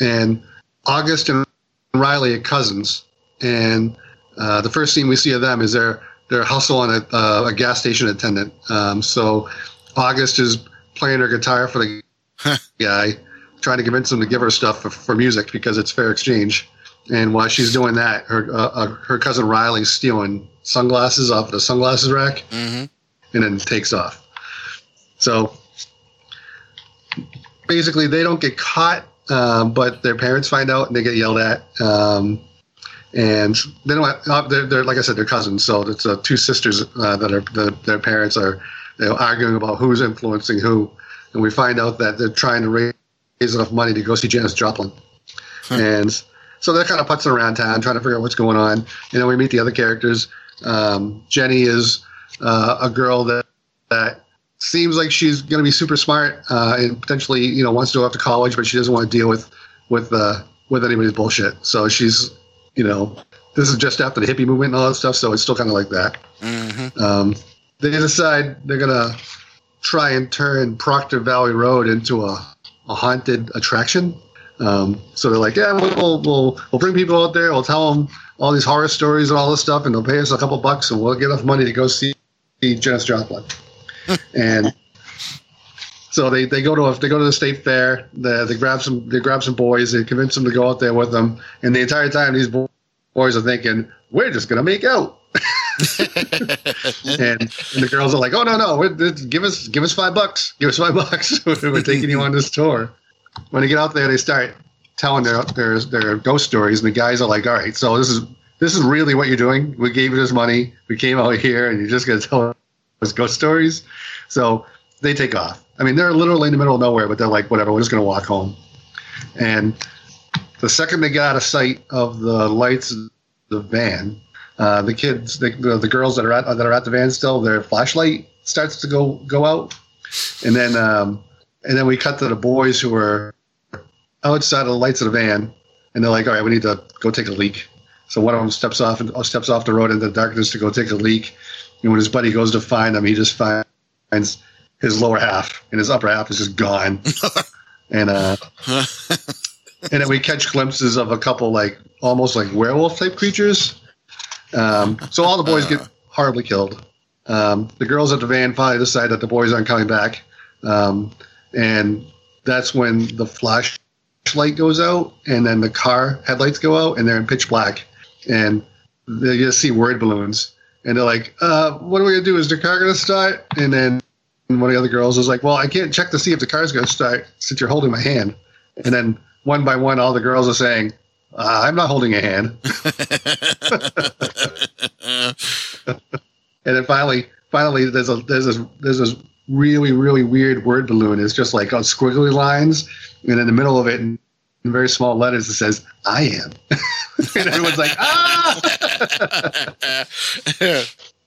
And August and Riley are cousins. And uh, the first scene we see of them is they're they're hustling a, uh, a gas station attendant. Um, so August is playing her guitar for the guy, trying to convince him to give her stuff for, for music because it's fair exchange. And while she's doing that, her uh, uh, her cousin Riley's stealing sunglasses off the sunglasses rack, Mm-hmm. and then takes off. So basically, they don't get caught, um, but their parents find out and they get yelled at. Um, and they don't. Uh, they're, they're like I said, they're cousins. So it's uh, two sisters uh, that are the, their parents are you know, arguing about who's influencing who, and we find out that they're trying to raise enough money to go see Janis Joplin, and so they're kind of putzing around town trying to figure out what's going on. And then we meet the other characters. Um, Jenny is uh, a girl that that seems like she's going to be super smart uh, and potentially you know wants to go off to college, but she doesn't want to deal with with uh, with anybody's bullshit. So she's you know this is just after the hippie movement and all that stuff, so it's still kind of like that. Mm-hmm. Um, they decide they're gonna try and turn Proctor Valley Road into a, a haunted attraction. Um, so they're like, yeah, we'll, we'll we'll bring people out there. We'll tell them all these horror stories and all this stuff, and they'll pay us a couple bucks, and we'll get enough money to go see, see Janis Joplin. and so they, they go to a, they go to the state fair. They, they grab some they grab some boys. They convince them to go out there with them. And the entire time, these boys are thinking, we're just gonna make out. and, and the girls are like, "Oh no, no, give us give us five bucks, give us five bucks. we're taking you on this tour." When they get out there, they start telling their their their ghost stories, and the guys are like, "All right, so this is this is really what you're doing. We gave you this money, we came out here, and you're just gonna tell us ghost stories." So they take off. I mean, they're literally in the middle of nowhere, but they're like, "Whatever, we're just gonna walk home." And the second they get out of sight of the lights of the van, uh, the kids, the, the, the girls that are at that are at the van still, their flashlight starts to go go out, and then um, and then we cut to the boys who are outside of the lights of the van, and they're like, "All right, we need to go take a leak." So one of them steps off and steps off the road into the darkness to go take a leak, and when his buddy goes to find him, he just finds his lower half, and his upper half is just gone, and uh. and then we catch glimpses of a couple like almost like werewolf type creatures. Um, so all the boys get horribly killed. Um, the girls at the van finally decide that the boys aren't coming back, um, and that's when the flashlight goes out, and then the car headlights go out, and they're in pitch black, and they just see word balloons, and they're like, uh, "What are we gonna do? Is the car gonna start?" And then one of the other girls is like, "Well, I can't check to see if the car's gonna start since you're holding my hand," and then one by one, all the girls are saying, uh, "I'm not holding a hand." and then finally, finally, there's a there's this there's this really really weird word balloon. It's just like on squiggly lines, and in the middle of it, in, in very small letters, it says "I am," and everyone's like, "Ah!"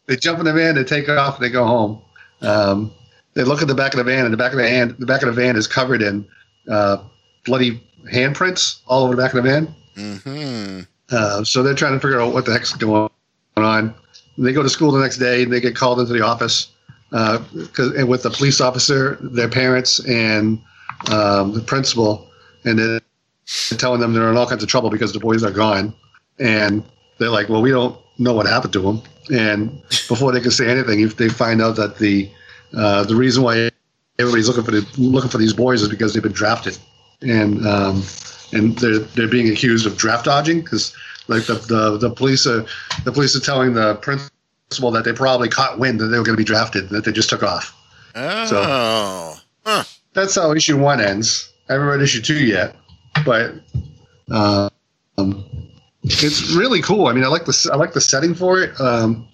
they jump in the van, they take off, and they go home. Um, they look at the back of the van, and the back of the hand, the back of the van is covered in uh, bloody handprints all over the back of the van. Mm-hmm. Uh, so they're trying to figure out what the heck's going on. They go to school the next day and they get called into the office uh, 'cause- and with the police officer, their parents, and um, the principal, and then telling them they're in all kinds of trouble because the boys are gone. And they're like, "Well, we don't know what happened to them." And before they can say anything, if they find out that the uh, the reason why everybody's looking for the, looking for these boys is because they've been drafted, and um, and they're they're being accused of draft dodging because like the, the the police are the police are telling the principal that they probably caught wind that they were going to be drafted that they just took off. Oh. Huh. That's how issue one ends. I haven't read issue two yet, but um, it's really cool. I mean, I like the I like the setting for it. Um,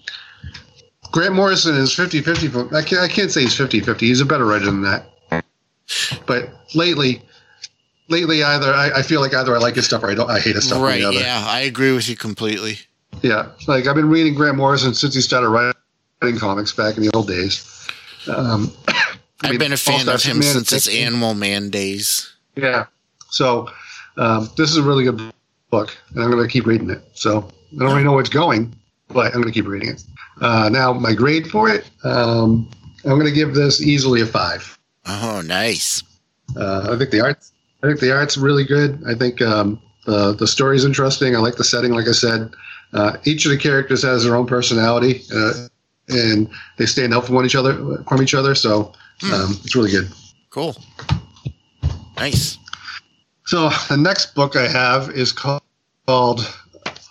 Grant Morrison is 50-50. I can't, I can't say he's 50-50. He's a better writer than that. But lately, lately either I, I feel like either I like his stuff or I don't. I hate his stuff. right. the other. Yeah, I agree with you completely. Yeah, like I've been reading Grant Morrison since he started writing comics back in the old days. Um, I I've mean, been a fan of him Superman since his is- Animal Man days. Yeah, so um, this is a really good book, and I'm going to keep reading it. So I don't really know where it's going, but I'm going to keep reading it. Uh, now my grade for it, um, I'm going to give this easily a five. Oh, nice. Uh, I think the art, I think the art's really good. I think um, the the story's interesting. I like the setting. Like I said, uh, each of the characters has their own personality, uh, and they stand out from one each other from each other. So um, it's really good. Cool. Nice. So the next book I have is called, called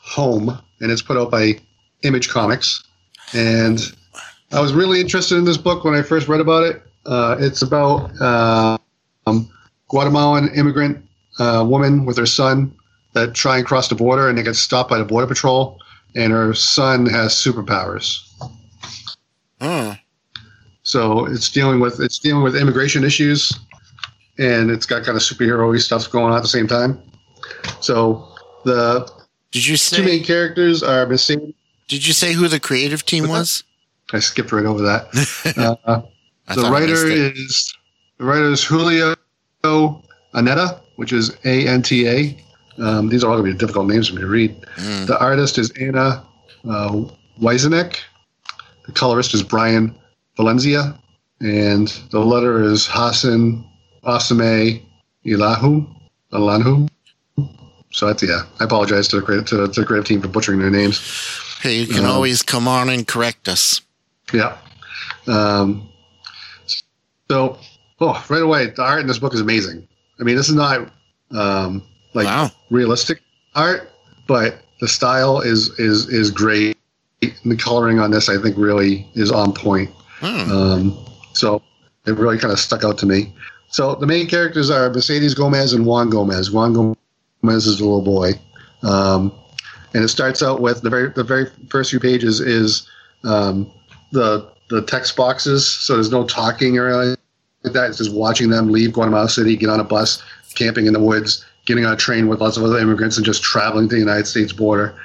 Home, and it's put out by Image Comics. And I was really interested in this book when I first read about it. Uh, it's about uh, um, Guatemalan immigrant uh, woman with her son that try and cross the border, and they get stopped by the border patrol. And her son has superpowers. Hmm. So it's dealing with it's dealing with immigration issues, and it's got kind of superhero stuff going on at the same time. So the Did you two main characters are Mercedes. Did you say who the creative team was? I skipped right over that. Uh, the thought I missed writer it. is the writer is Julio Aneta, which is A N T A. Um, these are all going to be difficult names for me to read. Mm. The artist is Anna uh, Weisenek. The colorist is Brian Valencia. And the letter is Hassan Asame Ilahu. Alanhu. So that's, yeah, I apologize to the, creative, to, to the creative team for butchering their names. Hey, you can Um, always come on and correct us. Yeah. Um, so, oh, right away, the art in this book is amazing. I mean, this is not um, like wow. realistic art, but the style is is is great. The coloring on this, I think, really is on point. Hmm. Um, so it really kind of stuck out to me. So the main characters are Mercedes Gomez and Juan Gomez. Juan Gomez is the little boy, um, and it starts out with the very the very first few pages is um, the the text boxes. So there's no talking or anything like that. It's just watching them leave Guatemala City, get on a bus, camping in the woods, getting on a train with lots of other immigrants, and just traveling to the United States border.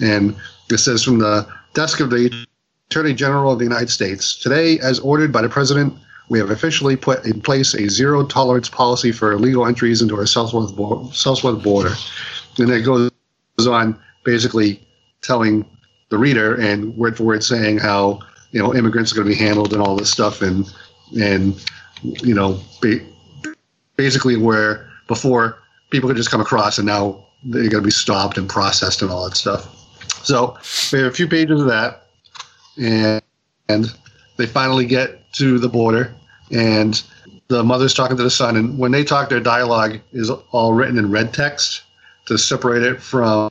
And it says from the desk of the Attorney General of the United States. Today, as ordered by the President, we have officially put in place a zero tolerance policy for illegal entries into our southwest, bo- southwest border. And it goes on basically telling the reader and word for word saying how you know immigrants are going to be handled and all this stuff and and you know ba- basically where before people could just come across and now they're going to be stopped and processed and all that stuff. So we have a few pages of that, and and they finally get to the border, and the mother's talking to the son, and when they talk, their dialogue is all written in red text to separate it from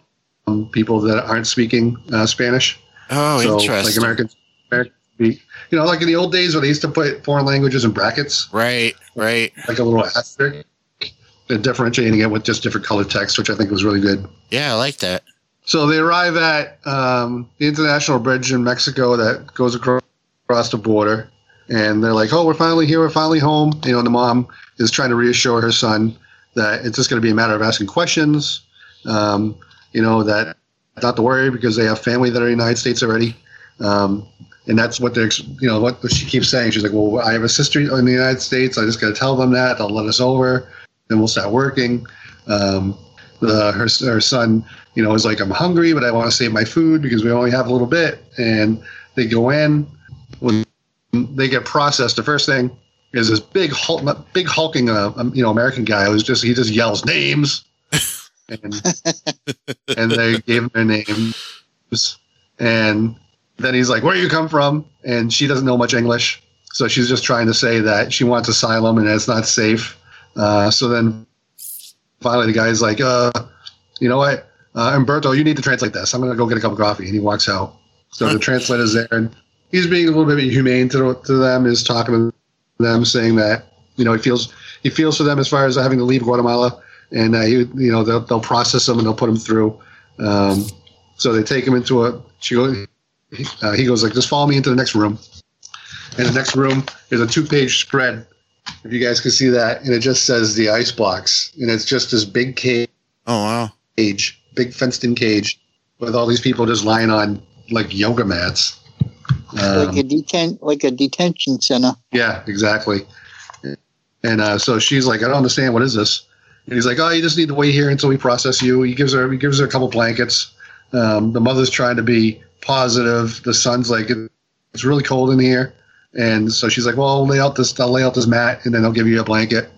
people that aren't speaking uh, Spanish. Oh, so like. Americans, Americans speak, you know, like in the old days when they used to put foreign languages in brackets, Right, right. like a little asterisk, and differentiating it with just different colored text, which I think was really good. Yeah, I like that. So they arrive at um, the international bridge in Mexico that goes acro- across the border, and they're like, "Oh, we're finally here. We're finally home." You know, and the mom is trying to reassure her son that it's just going to be a matter of asking questions. Um, you know that not to worry because they have family that are in the United States already, um, and that's what they're. You know what she keeps saying. She's like, "Well, I have a sister in the United States. I just got to tell them that they'll let us over, then we'll start working." Um, the, her, her son, you know, is like, I'm hungry, but I want to save my food because we only have a little bit. And they go in. When they get processed, the first thing is this big, hulk, big hulking, uh, um, you know, American guy who's just he just yells names, and and they gave him their names, and then he's like, "Where you come from?" And she doesn't know much English, so she's just trying to say that she wants asylum and it's not safe. Uh, so then finally the guy's like, uh, you know what, uh, Umberto, you need to translate this. I'm gonna go get a cup of coffee, and he walks out. So the translator's there, and he's being a little bit humane to, to them, is talking to them, saying that you know he feels he feels for them as far as having to leave Guatemala, and uh, he, you know they'll, they'll process them and they'll put them through. Um, so they take him into a. She goes, uh, he goes like, just follow me into the next room. and the next room is a two-page spread. If you guys can see that, and it just says the ice box, and it's just this big cage, Oh wow. cage, big fenced-in cage, with all these people just lying on like yoga mats. Um, like a deten- like a detention center. Yeah, exactly. And uh, so she's like, I don't understand. What is this? And he's like, Oh, you just need to wait here until we process you. He gives her he gives her a couple blankets. Um, the mother's trying to be positive. The son's like, It's really cold in here. And so she's like, Well, I'll lay out this I'll lay out this mat and then I'll give you a blanket.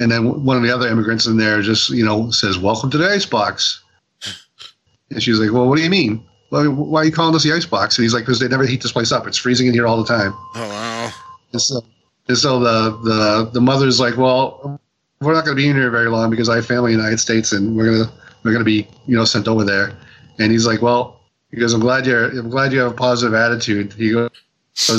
And then one of the other immigrants in there just, you know, says, Welcome to the icebox. And she's like, Well, what do you mean? Why, why are you calling this the icebox? And he's like, Because they never heat this place up. It's freezing in here all the time. Oh wow. And so, and so the, the the mother's like, well, we're not going to be in here very long because I have family in the United States and we're gonna we're gonna be you know sent over there. And he's like, well, he goes, I'm glad you're I'm glad you have a positive attitude. He goes,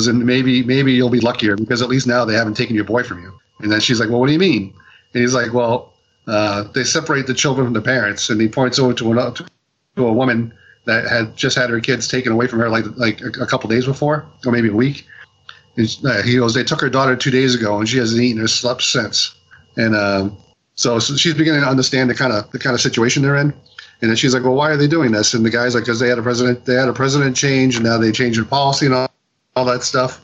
and maybe maybe you'll be luckier because at least now they haven't taken your boy from you. And then she's like, well, what do you mean? And he's like, well, uh, they separate the children from the parents. And he points over to an, to a woman that had just had her kids taken away from her like like a, a couple days before or maybe a week. And uh, he goes, they took her daughter two days ago, and she hasn't eaten or slept since. And um, so, so she's beginning to understand the kind of the kind of situation they're in. And then she's like, well, why are they doing this? And the guy's like, because they had a president, they had a president change, and now they changed their policy and all, all that stuff.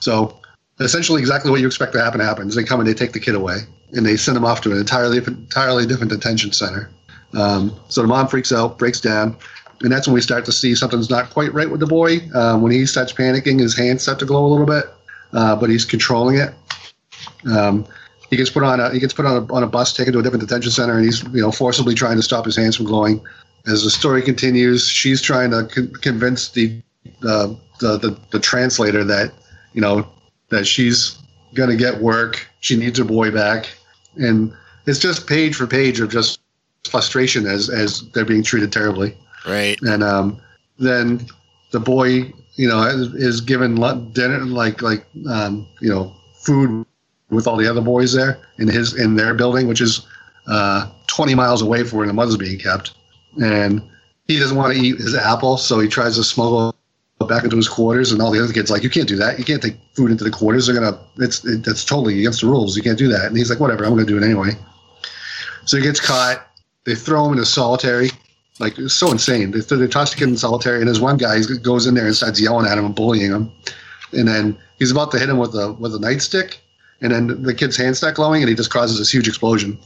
So essentially, exactly what you expect to happen happens. They come and they take the kid away, and they send him off to an entirely entirely different detention center. Um, so the mom freaks out, breaks down, and that's when we start to see something's not quite right with the boy. Um, when he starts panicking, his hands start to glow a little bit, uh, but he's controlling it. Um, he gets put on a he gets put on a, on a bus, taken to a different detention center, and he's you know forcibly trying to stop his hands from glowing. As the story continues, she's trying to con- convince the, uh, the the the translator that you know that she's gonna get work. She needs her boy back, and it's just page for page of just frustration as as they're being treated terribly Right. and um, then the boy, you know, is, is given dinner like like um, you know food with all the other boys there in his in their building, which is uh, 20 miles away from where the mother's being kept, and he doesn't want to eat his apple, so he tries to smuggle it back into his quarters, and all the other kids like, you can't do that. You can't take food into the quarters. They're gonna. It's it, that's totally against the rules. You can't do that. And he's like, whatever, I'm gonna do it anyway. So he gets caught. They throw him into solitary. Like it's so insane. They, they toss the kid in solitary, and there's one guy he goes in there and starts yelling at him and bullying him. And then he's about to hit him with a with a nightstick, and then the kid's hands start glowing, and he just causes this huge explosion.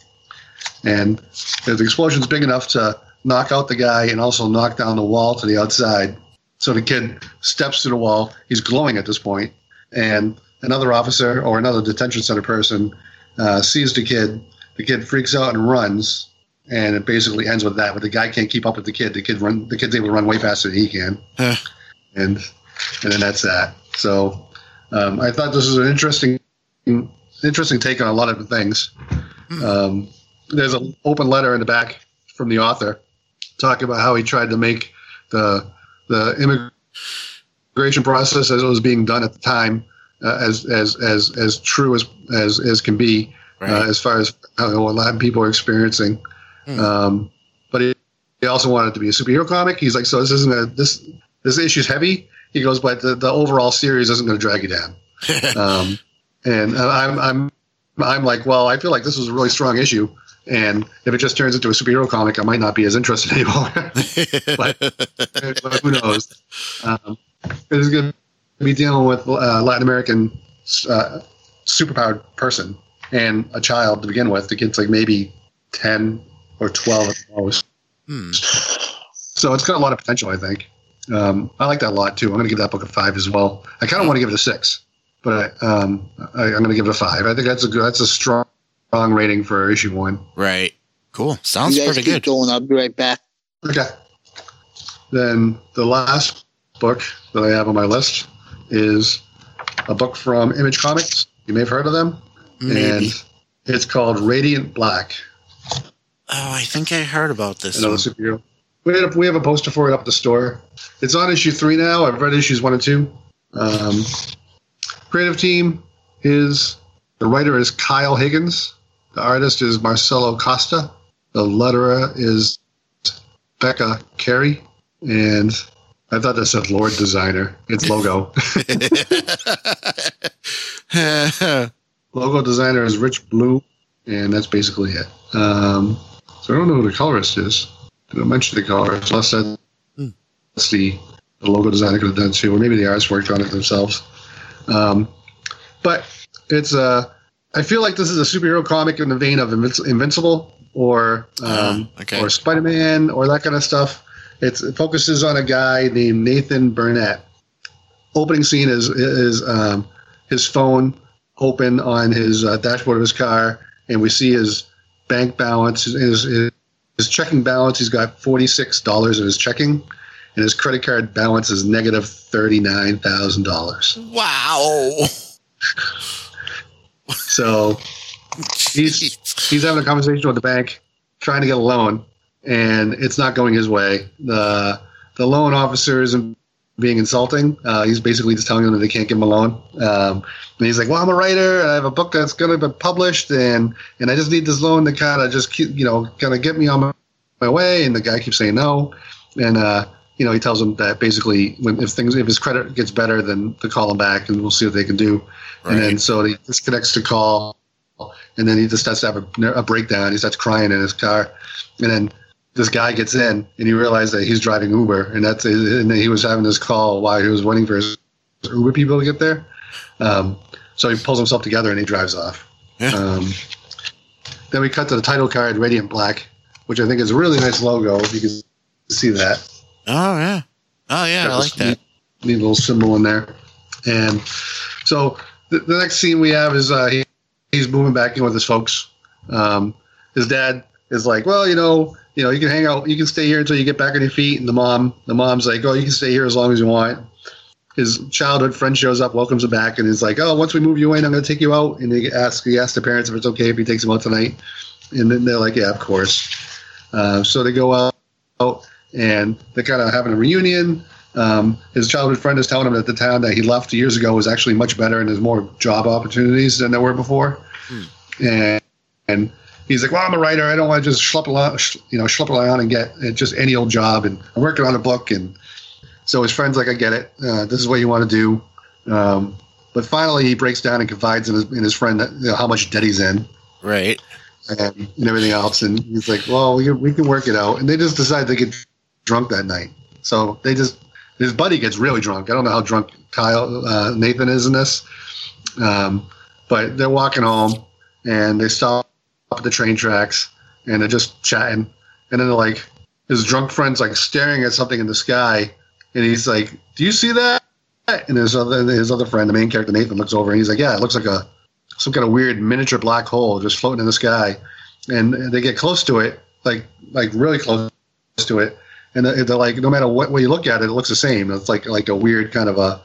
And the explosion's big enough to knock out the guy and also knock down the wall to the outside. So the kid steps to the wall. He's glowing at this point, and another officer or another detention center person uh, sees the kid. The kid freaks out and runs, and it basically ends with that. But the guy can't keep up with the kid. The kid run. The kid's able to run way faster than he can, and and then that's that. So um, I thought this was an interesting interesting take on a lot of things. Um, there's an open letter in the back from the author talking about how he tried to make the the immigration process as it was being done at the time uh, as as as as true as as as can be Right. uh, as far as how lot of people are experiencing. Hmm. Um, but he, he also wanted it to be a superhero comic. He's like, so this isn't a this this issue's heavy. He goes, but the, the overall series isn't going to drag you down. um, and uh, I'm I'm I'm like, well, I feel like this was a really strong issue, and if it just turns into a superhero comic, I might not be as interested anymore. but, but who knows? Um, it's going to be dealing with uh, Latin American uh, superpowered person and a child to begin with. The kid's like maybe ten or twelve at most. Hmm. So it's got a lot of potential, I think. Um, I like that a lot too. I'm going to give that book a five as well. I kind of want to give it a six, but I, um, I, I'm going to give it a five. I think that's a good, that's a strong, strong rating for issue one. Right. Cool. Sounds you guys pretty keep good. going. I'll be right back. Okay. Then the last book that I have on my list is a book from Image Comics. You may have heard of them, Maybe. and it's called Radiant Black. Oh, I think I heard about this. Another one. superhero. We have, we have a poster for it up at the store. It's on issue three now. I've read issues one and two. Um, creative team is the writer is Kyle Higgins. The artist is Marcelo Costa. The letterer is Becca Carey, and I thought that said Lord Designer. It's logo. logo designer is Rich Blue, and that's basically it. Um, so I don't know who the colorist is. Did I mention the colorist? Unless that- that's the, the logo designer could have done too, or maybe the artists worked on it themselves. Um, but it's uh, I feel like this is a superhero comic in the vein of Invinci- Invincible or um, Ah, okay. or Spider Man or that kind of stuff. It's, it focuses on a guy named Nathan Burnett. Opening scene is is um, his phone open on his uh, dashboard of his car, and we see his bank balance, his, his, his checking balance. He's got forty six dollars in his checking, and his credit card balance is negative negative thirty nine thousand dollars. wow. So he's he's having a conversation with the bank, trying to get a loan, and it's not going his way. the The loan officer isn't being insulting. Uh, he's basically just telling them that they can't give him a loan. Um, and he's like, "Well, I'm a writer, and I have a book that's going to be published, and and I just need this loan to kind of just keep, you know kind of get me on my, my way." And the guy keeps saying no, and uh, you know he tells him that basically when if things if his credit gets better, then to call him back, and we'll see what they can do. And then so he disconnects the call, and then he just starts to have a, a breakdown. He starts crying in his car, and then this guy gets in, and he realizes that he's driving Uber, and that's and he was having this call while he was waiting for his Uber people to get there. Um, so he pulls himself together and he drives off. Yeah. Um, then we cut to the title card, Radiant Black, which I think is a really nice logo. If you can see that. Oh yeah. Oh yeah, I like that. Neat, neat little symbol in there. And so the, the next scene we have is uh, he, he's moving back in with his folks. Um, his dad is like, well, you know, you know, you can hang out, you can stay here until you get back on your feet. And the mom, the mom's like, oh, you can stay here as long as you want. His childhood friend shows up, welcomes him back, and is like, oh, once we move you in, I'm going to take you out. And he asks, he asks the parents if it's okay if he takes them out tonight. And then they're like, yeah, of course. Uh, so they go out, out and they're kind of having a reunion. Um, his childhood friend is telling him that the town that he left years ago was actually much better and there's more job opportunities than there were before. And, and he's like, "Well, I'm a writer. I don't want to just schlep along, sh- you know, schlep around and get uh, just any old job. And I'm working on a book." And so his friend's like, "I get it. Uh, this is what you want to do." Um, but finally, he breaks down and confides in his, in his friend that, you know, how much debt he's in Right. and, and everything else. And he's like, well, we can, we can work it out. And they just decide they get drunk that night. So they just, his buddy gets really drunk. I don't know how drunk Kyle, uh, Nathan is in this. Um, but they're walking home and they stop at the train tracks and they're just chatting. And then they're like, his drunk friend's like staring at something in the sky. And he's like, do you see that? And his other, his other friend, the main character, Nathan, looks over and he's like, yeah, it looks like a, some kind of weird miniature black hole just floating in the sky. And they get close to it, like like really close to it, and they're like, no matter what way you look at it, it looks the same. It's like like a weird kind of a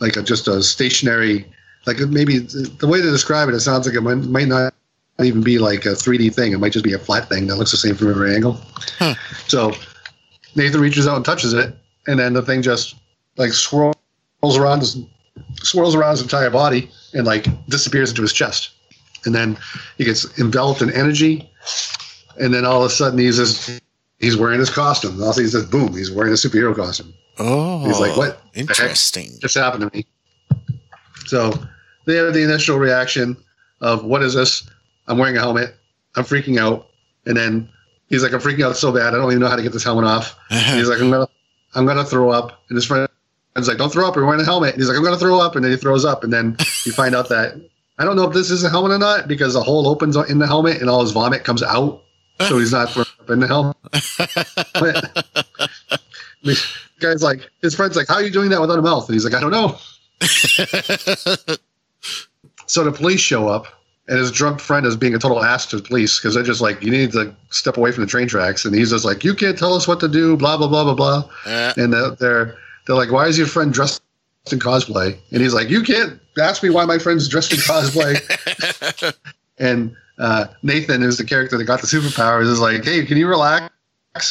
like a, just a stationary, like maybe the way to describe it, it sounds like it might, might not even be like a 3D thing. It might just be a flat thing that looks the same from every angle. So Nathan reaches out and touches it, and then the thing just like swirls around his swirls around his entire body and like disappears into his chest. And then he gets enveloped in energy, and then all of a sudden he's just he's wearing his costume. All he says, boom, he's wearing a superhero costume. Oh. He's like, what? Interesting. Just happened to me. So they have the initial reaction of what is this? I'm wearing a helmet. I'm freaking out. And then he's like, I'm freaking out so bad. I don't even know how to get this helmet off. And he's like, I'm gonna, I'm gonna throw up. And his friend's like, Don't throw up. You're wearing a helmet. And he's like, I'm gonna throw up. And then he throws up. And then you find out that I don't know if this is a helmet or not because the hole opens in the helmet and all his vomit comes out. So he's not throwing in the helmet. guy's like, his friend's like, How are you doing that without a mouth? And he's like, I don't know. so the police show up. And his drunk friend is being a total ass to the police because they're just like, you need to step away from the train tracks. And he's just like, you can't tell us what to do, blah, blah, blah, blah, blah Uh, and they're, they're like, "Why is your friend dressed in cosplay?" And he's like, "You can't ask me why my friend's dressed in cosplay." and uh, Nathan, who's the character that got the superpowers, is like, "Hey, can you relax?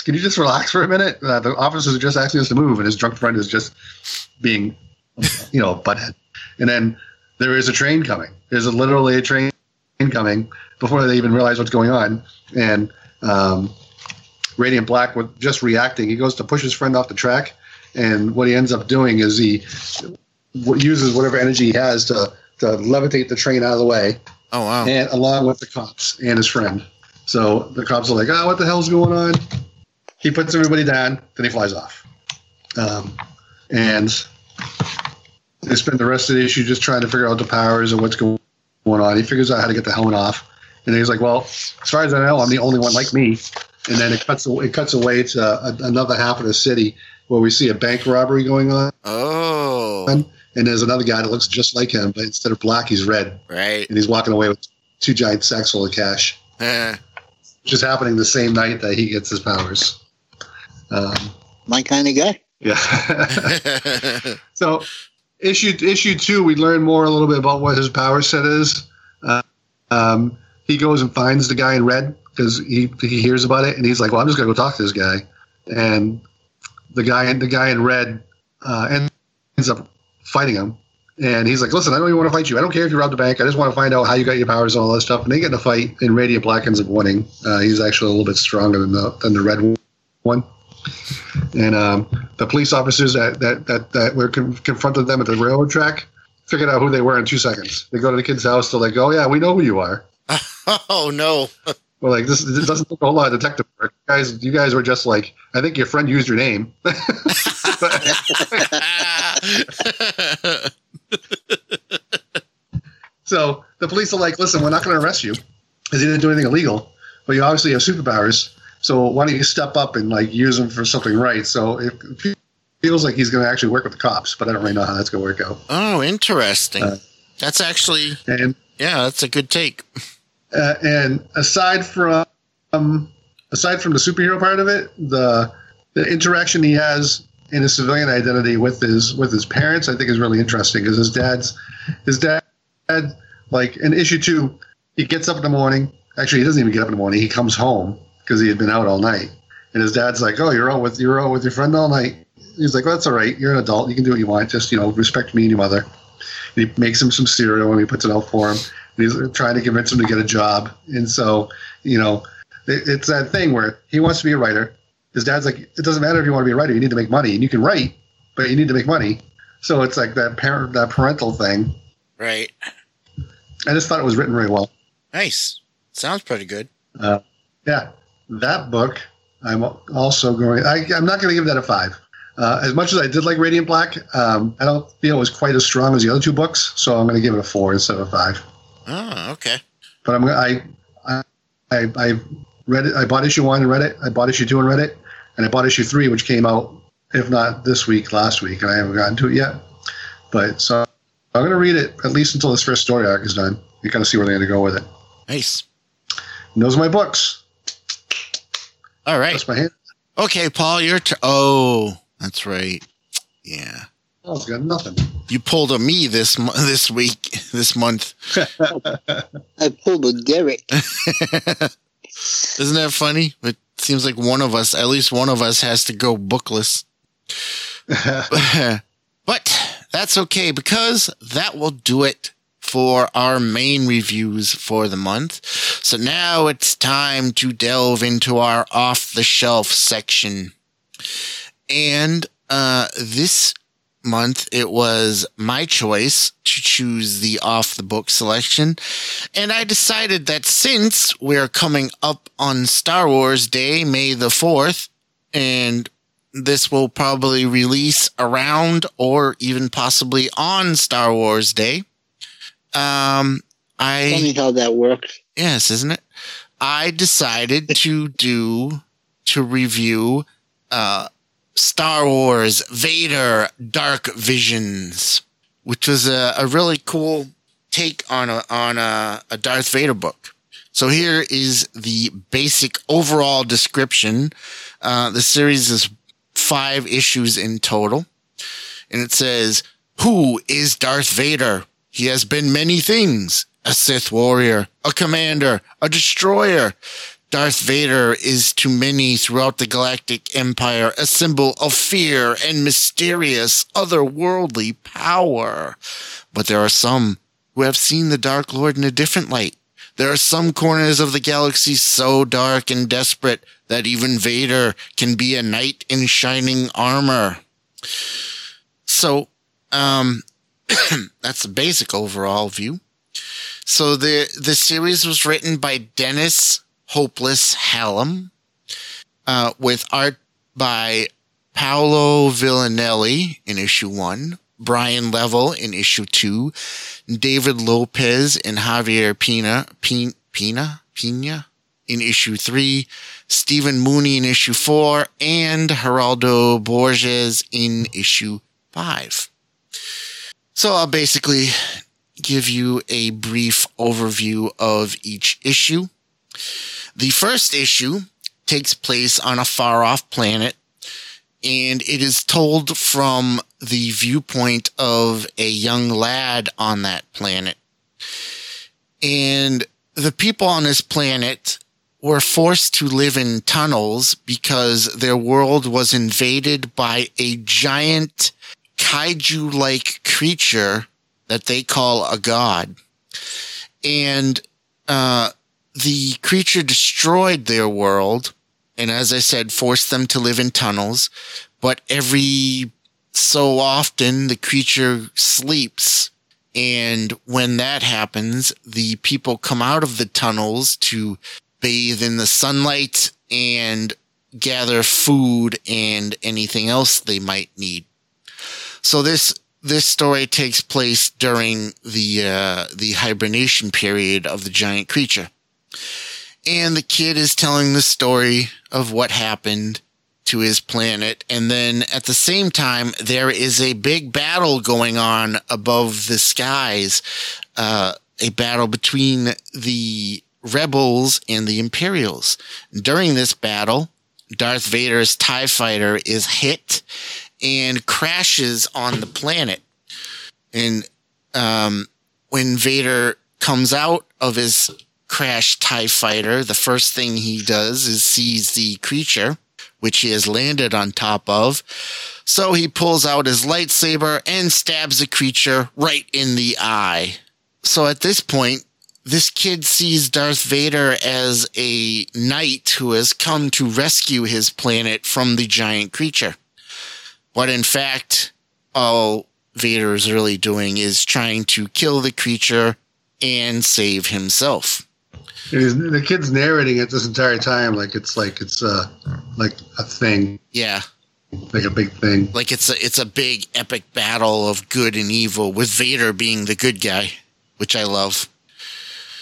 Can you just relax for a minute?" Uh, the officers are just asking us to move, and his drunk friend is just being, you know, butthead. And then there is a train coming. There's a, literally a train coming before they even realize what's going on, and um, Radiant Black with just reacting. He goes to push his friend off the track, and what he ends up doing is he uses whatever energy he has to to levitate the train out of the way, Oh wow. and along with the cops and his friend. So the cops are like, "Oh, what the hell's going on?" He puts everybody down, then he flies off. Um, and they spend the rest of the issue just trying to figure out the powers and what's going on. He figures out how to get the helmet off, and he's like, "Well, as far as I know, I'm the only one like me." And then it cuts it cuts away to another half of the city where we see a bank robbery going on, Oh, and there's another guy that looks just like him, but instead of black, he's red, right. and he's walking away with two giant sacks full of cash Eh. which is happening the same night that he gets his powers. Um, My kind of guy. yeah. so, issue issue two, we learn more a little bit about what his power set is. Uh, um, he goes and finds the guy in red because he he hears about it, and he's like, "Well, I'm just gonna go talk to this guy." And the guy the guy in red uh, ends up fighting him. And he's like, listen, I don't even want to fight you. I don't care if you robbed the bank. I just want to find out how you got your powers and all that stuff. And they get in a fight, and Radiant Black ends up winning. Uh, he's actually a little bit stronger than the than the red one. And um, the police officers that that that, that were con- confronted them at the railroad track figured out who they were in two seconds. They go to the kid's house. They're like, oh yeah, we know who you are. oh no. We're like, this, this doesn't take a whole lot of detective work. Guys, you guys were just like, I think your friend used your name. So the police are like, listen, we're not going to arrest you because you didn't do anything illegal, but you obviously have superpowers. So why don't you step up and like use them for something right? So it feels like he's going to actually work with the cops, but I don't really know how that's going to work out. oh, interesting. Uh, that's actually And yeah, that's a good take. uh, and aside from um, aside from the superhero part of it, the the interaction he has in his civilian identity with his with his parents, I think, is really interesting because his dad's his dad had like in issue two, he gets up in the morning. Actually, he doesn't even get up in the morning. He comes home because he had been out all night, and his dad's like, "Oh, you're out with you're out with your friend all night." He's like, well, "That's all right. You're an adult. You can do what you want. Just you know, respect me and your mother." And he makes him some cereal and he puts it out for him. And he's trying to convince him to get a job. And so, you know, it, it's that thing where he wants to be a writer. His dad's like, "It doesn't matter if you want to be a writer. You need to make money, and you can write, but you need to make money." So it's like that parent that parental thing. Right. I just thought it was written really well. Nice. Sounds pretty good. Uh, yeah, that book. I'm also going. I, I'm not going to give that a five. Uh, as much as I did like Radiant Black, um, I don't feel it was quite as strong as the other two books, so I'm going to give it a four instead of a five. Oh, okay. But I'm I I I, I read it. I bought issue one and read it. I bought issue two and read it, and I bought issue three, which came out if not this week, last week, and I haven't gotten to it yet. But so I'm going to read it at least until this first story arc is done. You kind of see where they're going to go with it. Nice. And those are my books. All right. That's my hand. Okay, Paul, your turn. Oh, that's right. Yeah. I've got nothing. You pulled a me this this week, this month. I pulled a Derrick. Isn't that funny? It seems like one of us, at least one of us, has to go bookless. but that's okay because that will do it for our main reviews for the month. So now it's time to delve into our off the shelf section. And uh, this month it was my choice to choose the off the book selection. And I decided that since we're coming up on Star Wars Day, May the 4th, and this will probably release around or even possibly on Star Wars Day. Um, I Funny how that works. Yes, isn't it? I decided to do to review uh Star Wars Vader Dark Visions, which was a, a really cool take on a on a, a Darth Vader book. So here is the basic overall description. Uh, the series is five issues in total, and it says, "Who is Darth Vader? He has been many things: a Sith warrior, a commander, a destroyer." Darth Vader is to many throughout the Galactic Empire a symbol of fear and mysterious otherworldly power. But there are some who have seen the Dark Lord in a different light. There are some corners of the galaxy so dark and desperate that even Vader can be a knight in shining armor. So, um, that's the basic overall view. So the the series was written by Dennis Hopeless Hallum, uh, with art by Paolo Villanelli in issue one, Brian Level in issue two, David Lopez and Javier Pina Pina Pina, Pina in issue three, Stephen Mooney in issue four, and Geraldo Borges in issue five. So I'll basically give you a brief overview of each issue. The first issue takes place on a far off planet and it is told from the viewpoint of a young lad on that planet. And the people on this planet were forced to live in tunnels because their world was invaded by a giant kaiju like creature that they call a god. And uh, the creature destroyed their world. And as I said, forced them to live in tunnels. But every so often, the creature sleeps. And when that happens, the people come out of the tunnels to bathe in the sunlight and gather food and anything else they might need. So this this story takes place during the uh, the hibernation period of the giant creature, and the kid is telling the story of what happened to his planet, and then at the same time there is a big battle going on above the skies, uh, a battle between the rebels and the Imperials. During this battle, Darth Vader's TIE fighter is hit and crashes on the planet. And um, when Vader comes out of his crashed TIE fighter, the first thing he does is sees the creature, which he has landed on top of. So he pulls out his lightsaber and stabs the creature right in the eye. So at this point, this kid sees Darth Vader as a knight who has come to rescue his planet from the giant creature. But in fact, all Vader is really doing is trying to kill the creature and save himself. The kid's narrating it this entire time like it's like it's uh like a thing, Yeah, like a big thing. like it's a it's a big epic battle of good and evil with Vader being the good guy, which I love.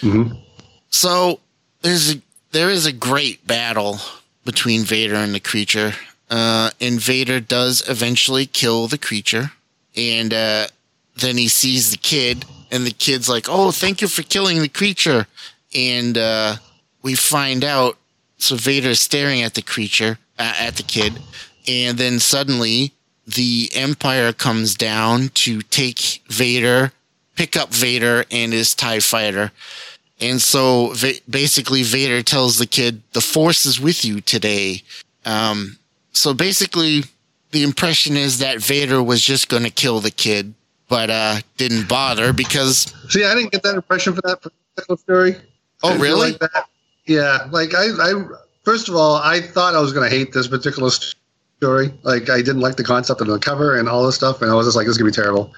hmm So there's a there is a great battle between Vader and the creature. Uh, and Vader does eventually kill the creature, and uh, then he sees the kid, and the kid's like, "Oh, thank you for killing the creature." And uh, we find out. So Vader is staring at the creature, uh, at the kid, and then suddenly the Empire comes down to take Vader, pick up Vader and his Tie Fighter. And so basically, Vader tells the kid, "The Force is with you today." Um, so basically, the impression is that Vader was just going to kill the kid, but uh, didn't bother because. See, I didn't get that impression for that particular story. Oh, I didn't feel really? Like that. Yeah, like I, I, first of all, I thought I was going to hate this particular story. Like I didn't like the concept of the cover and all this stuff, and I was just like, this is gonna be terrible.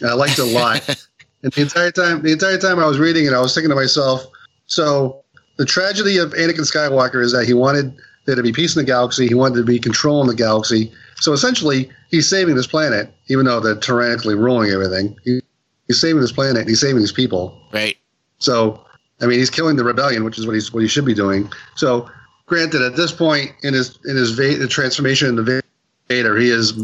And I liked it a lot. and the entire time, the entire time I was reading it, I was thinking to myself, so the tragedy of Anakin Skywalker is that he wanted there to be peace in the galaxy. He wanted to be control in the galaxy. So essentially, he's saving this planet, even though they're tyrannically ruling everything. He, he's saving this planet. He's saving these people. Right. So, I mean, he's killing the rebellion, which is what he's what he should be doing. So, granted, at this point in his in his va- the transformation into Vader, he is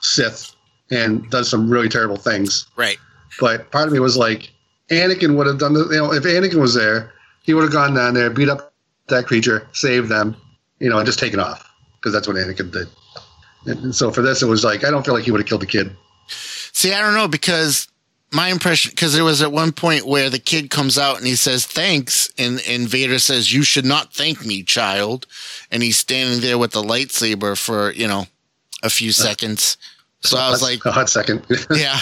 Sith and does some really terrible things. Right. But part of me was like, Anakin would have done the, you know, if Anakin was there, he would have gone down there, beat up that creature, saved them, you know, and just taken off because that's what Anakin did. And so for this, it was like I don't feel like he would have killed the kid. See, I don't know because my impression, because there was at one point where the kid comes out and he says thanks, and and Vader says you should not thank me, child, and he's standing there with the lightsaber for you know a few uh, seconds. So I was like, a hot second. yeah.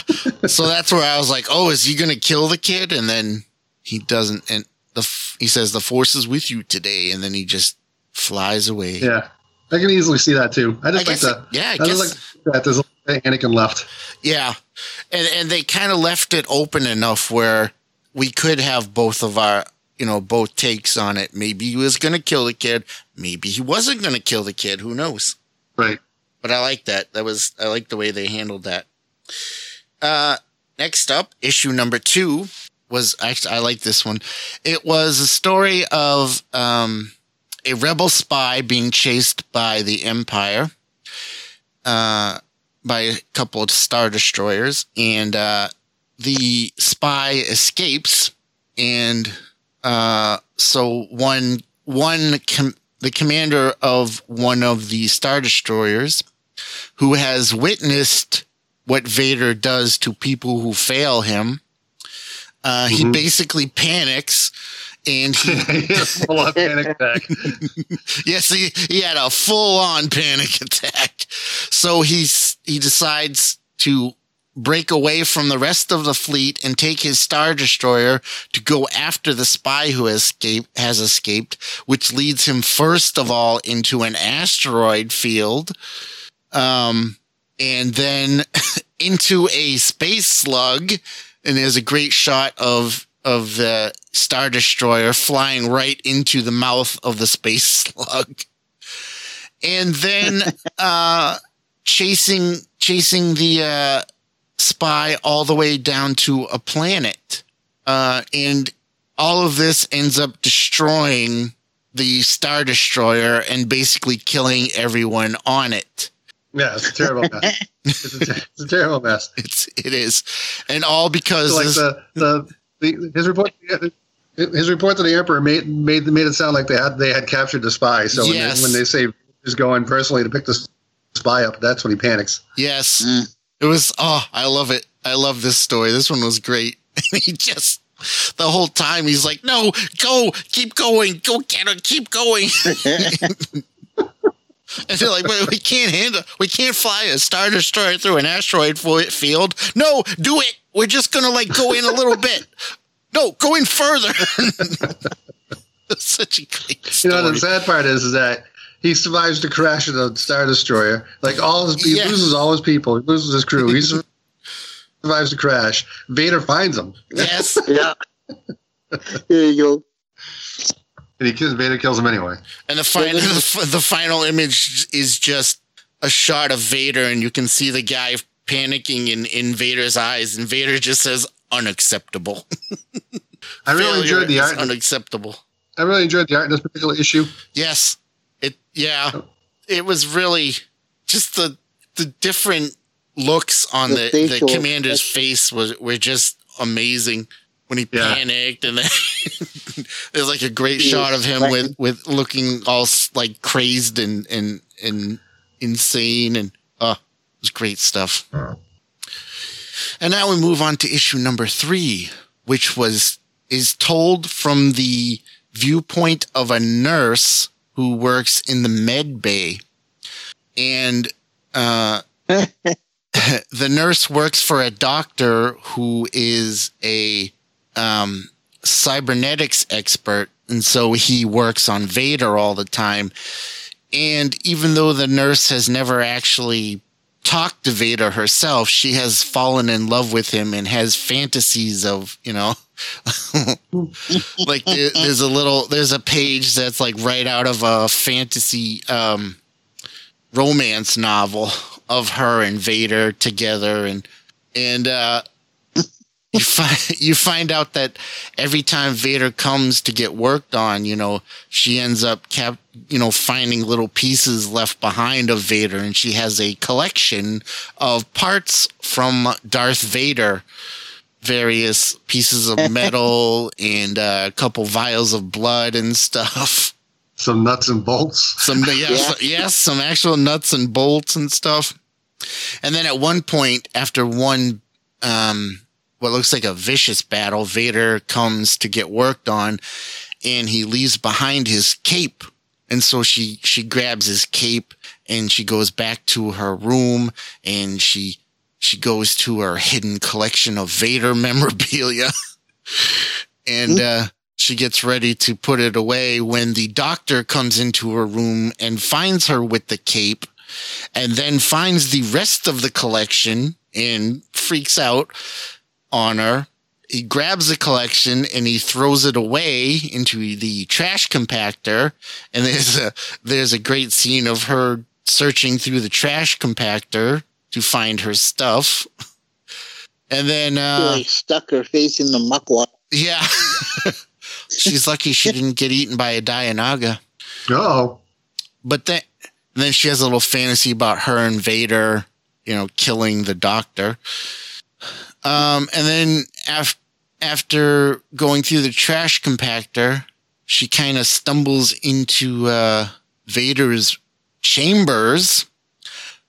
So that's where I was like, oh, is he gonna kill the kid? And then he doesn't, and the f- he says the force is with you today, and then he just flies away. Yeah, I can easily see that too. I I just like guess, the. yeah, I I guess, like that. There's a Anakin left. yeah, and and they kind of left it open enough where we could have both of our, you know, both takes on it. Maybe he was gonna kill the kid. Maybe he wasn't gonna kill the kid. Who knows? Right. But I like that. That was I like the way they handled that. Uh, next up, issue number two was actually I like this one. It was a story of um, a rebel spy being chased by the Empire, uh, by a couple of star destroyers, and uh, the spy escapes, and uh, so one one com- the commander of one of the star destroyers who has witnessed what Vader does to people who fail him. Uh, He basically panics and he, Full on panic attack. yes, he, he had a full on panic attack. So he's, he decides to break away from the rest of the fleet and take his star destroyer to go after the spy who has escaped, has escaped, which leads him first of all into an asteroid field. Um, and then into a space slug. And there's a great shot of, of the star destroyer flying right into the mouth of the space slug. And then, uh, chasing, chasing the, uh, spy all the way down to a planet. Uh, and all of this ends up destroying the star destroyer and basically killing everyone on it. Yeah, it's a terrible mess. It's a, it's a terrible mess. It's it is, and all because like this- the, the the his report his report to the emperor made made made it sound like they had they had captured the spy. So Yes. when, they, when they say he's going personally to pick the spy up, that's when he panics. yes, Mm. it was. Oh, I love it. I love this story. This one was great. he just the whole time he's like, "No, go, keep going, go get her, keep going." And they're like, but we can't handle, we can't fly a star destroyer through an asteroid field. No, do it. We're just gonna like go in a little bit. No, go in further. Such a great You know the sad part is, is that he survives the crash of the star destroyer. Like all his he Yeah. loses all his people, he loses his crew. He survives the crash. Vader finds him, yes, Yeah. There you go. and he kills Vader kills him anyway. and the final, the, the final image is just a shot of Vader, and you can see the guy panicking in in Vader's eyes, and Vader just says, "Unacceptable." I really Failure enjoyed the art. Unacceptable. I really enjoyed the art in this particular issue. Yes. It yeah. It was really just the the different looks on The the, the, commander's expression. face was were just amazing when he Yeah. panicked and then there's like a great He shot of him with with looking all like crazed and and and insane and uh it was great stuff. And now we move on to issue number 3 which was is told from the viewpoint of a nurse who works in the med bay. And uh, the nurse works for a doctor who is a um, cybernetics expert. And so he works on Vader all the time. And even though the nurse has never actually talked to Vader herself, she has fallen in love with him and has fantasies of, you know, like there's a little there's a page that's like right out of a fantasy um romance novel of her and Vader together and and uh you find you find out that every time Vader comes to get worked on, you know, she ends up kept you know finding little pieces left behind of Vader and she has a collection of parts from Darth Vader various pieces of metal and uh, a couple vials of blood and stuff. Some nuts and bolts. Some yes, yes, some actual nuts and bolts and stuff. And then at one point, after one, um, what looks like a vicious battle, Vader comes to get worked on, and he leaves behind his cape. And so she she grabs his cape and she goes back to her room and she she goes to her hidden collection of Vader memorabilia. and uh she gets ready to put it away when the doctor comes into her room and finds her with the cape and then finds the rest of the collection and freaks out on her. He grabs the collection and he throws it away into the trash compactor. And there's a, there's a great scene of her searching through the trash compactor to find her stuff. And then, She uh, like stuck her face in the muckluck. yeah. She's lucky she didn't get eaten by a Dianoga. Oh, But then, then she has a little fantasy about her and Vader, you know, killing the doctor. Um, and then af- after going through the trash compactor, she kind of stumbles into uh, Vader's chambers,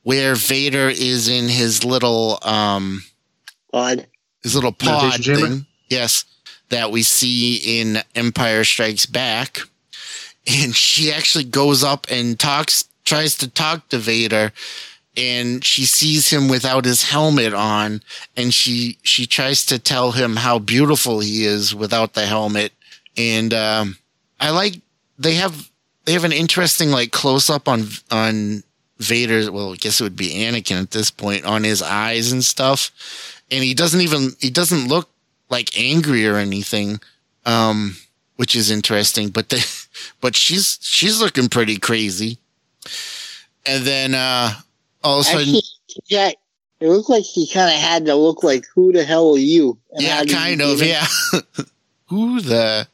where Vader is in his little um, Odd. his little pod Meditation chamber? thing. Yes, that we see in Empire Strikes Back. And she actually goes up and talks, tries to talk to Vader, and she sees him without his helmet on, and she she tries to tell him how beautiful he is without the helmet. And um, I like they have they have an interesting like close up on on Vader's. Well, I guess it would be Anakin at this point on his eyes and stuff and he doesn't even he doesn't look like angry or anything um which is interesting but the but she's she's looking pretty crazy and then uh all of a sudden yeah, it looked like he kind of had to look like, "Who the hell are you?" And yeah did you kind of in? yeah who the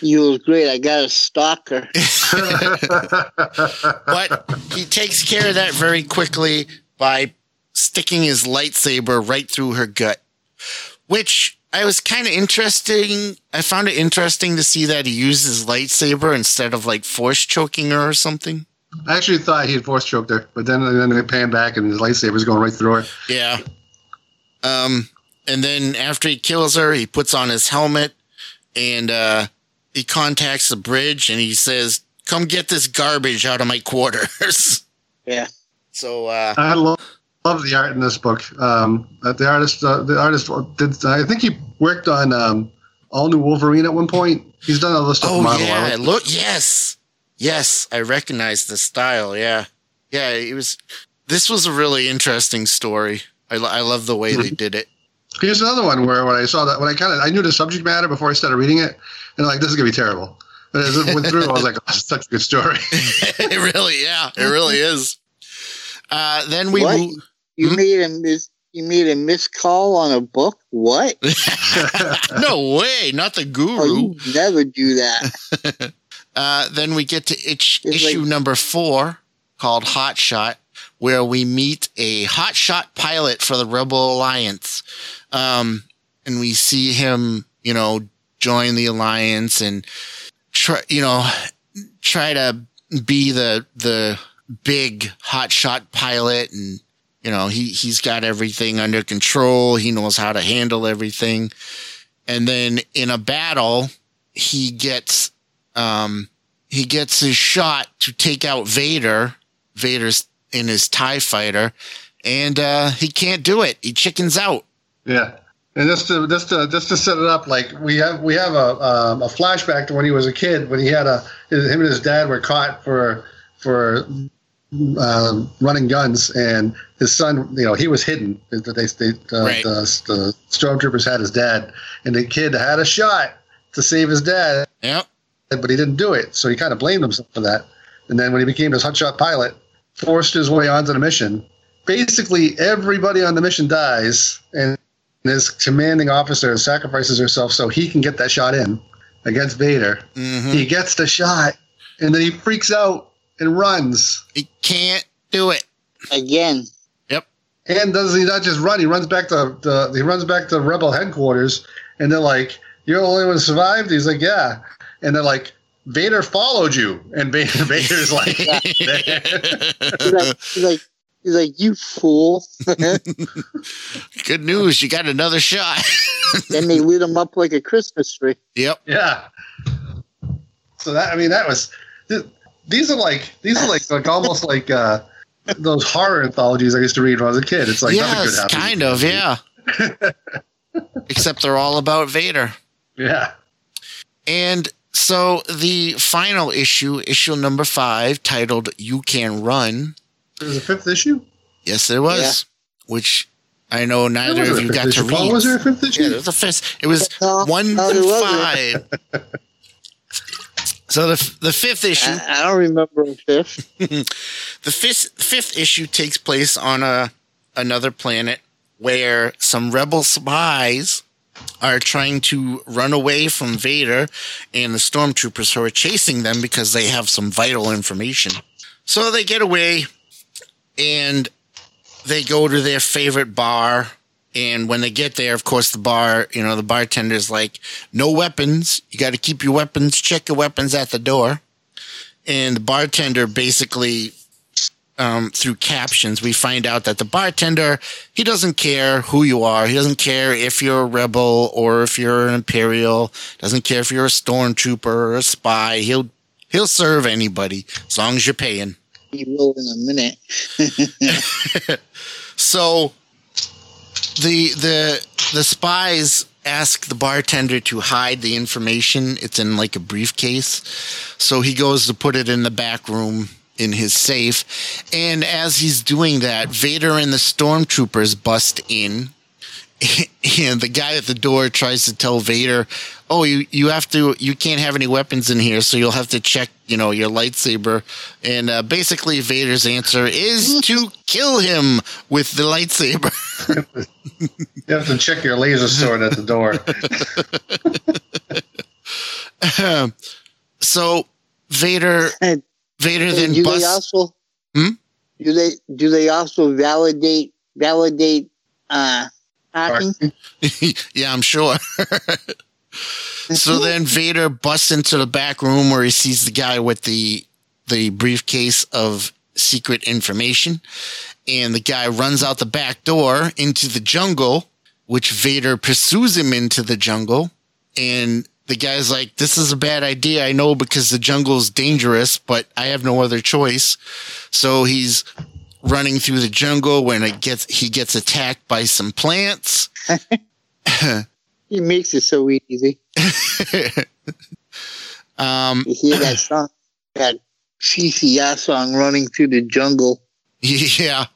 You was great. I got a stalker. but he takes care of that very quickly by sticking his lightsaber right through her gut, which I was kind of interesting. I found it interesting to see that he uses lightsaber instead of like force choking her or something. I actually thought he had force choked her, but then then they pan back and his lightsaber's going right through her. Yeah. Um, and then after he kills her, he puts on his helmet and uh, he contacts the bridge and he says, "Come get this garbage out of my quarters." Yeah. so uh, I love, love the art in this book. Um, uh, the artist, uh, the artist did. I think he worked on um, all new Wolverine at one point. He's done all this stuff. Oh Marvel. yeah, look, yes, yes, I recognize the style. Yeah, yeah, it was. This was a really interesting story. I, lo- I love the way they did it. Here's another one where when I saw that, when I kind of I knew the subject matter before I started reading it, and like this is gonna be terrible. But as it went through, I was like, oh, such a good story. it really, yeah, it really is. Uh, then we What? move- You Hmm? made a mis- you made a missed call on a book. What? no way, not the Oh, guru. you never do that. Uh, then we get to itch, issue like- number four called Hot Shot, where we meet a Hot Shot pilot for the Rebel Alliance. Um, and we see him, you know, join the Alliance and try, you know, try to be the, the big Hot Shot pilot. And, you know, he, he's got everything under control. He knows how to handle everything. And then in a battle, he gets um, he gets his shot to take out Vader. Vader's in his TIE fighter, and uh, he can't do it. He chickens out. yeah, and just to just to just to set it up, like we have we have a um, a flashback to when he was a kid, when he had a his, him and his dad were caught for for um, running guns, and his son, you know, he was hidden. They, they, they, uh, Right. the, the stormtroopers had his dad, and the kid had a shot to save his dad, Yep. But he didn't do it. So he kind of blamed himself for that. And then when he became this hotshot pilot, forced his way onto the mission. Basically, everybody on the mission dies, and his commanding officer sacrifices herself so he can get that shot in against Vader. hmm He gets the shot, and then he freaks out and runs. He can't do it. Again. Yep. And does he not just run? He runs back to the he runs back to Rebel headquarters, and they're like, "You're the only one who survived." He's like, "Yeah," and they're like, "Vader followed you," and Vader, Vader's like, He's like, he's like, he's like, you fool. Good news, you got another shot. then they lit him up like a Christmas tree. yep. "Yeah." So that I mean, that was th- these are like these are like like almost like uh, those horror anthologies I used to read when I was a kid. It's like nothing good yes, kind of. Yeah. Except they're all about Vader. Yeah. And so the final issue, issue number five, titled You Can Run. There's a fifth issue? Yes, there was, which I know neither of you fifth got to issue. Paul, read. was there a fifth issue? Yeah, there was a fifth. It was No, one no, through five. So the the fifth issue, I, I don't remember a fifth. the fifth fifth issue takes place on a another planet where some rebel spies are trying to run away from Vader and the stormtroopers who are chasing them because they have some vital information. So they get away and they go to their favorite bar. And when they get there, of course, the bar, you know, the bartender's like, no weapons. You got to keep your weapons, check your weapons at the door. And the bartender basically um, through captions, we find out that the bartender he doesn't care who you are. He doesn't care if you're a rebel or if you're an imperial. Doesn't care if you're a stormtrooper or a spy. He'll he'll serve anybody as long as you're paying. He will in a minute. So the the the spies ask the bartender to hide the information. It's in like a briefcase. So he goes to put it in the back room in his safe. And as he's doing that, Vader and the stormtroopers bust in. And the guy at the door tries to tell Vader, "Oh, you you have to you can't have any weapons in here, so you'll have to check, you know, your lightsaber." And uh, basically, Vader's answer is to kill him with the lightsaber. You have to check your laser sword at the door. so Vader And- Vader then do they also Hmm? do they do they also validate validate uh hacking? yeah, I'm sure. so then Vader busts into the back room where he sees the guy with the the briefcase of secret information, and the guy runs out the back door into the jungle, which Vader pursues him into the jungle, and the guy's like, "This is a bad idea, I know, because the jungle is dangerous, but I have no other choice." So he's running through the jungle when it gets he gets attacked by some plants. He makes it so easy. um, You hear that song, that CCR song running through the jungle. yeah.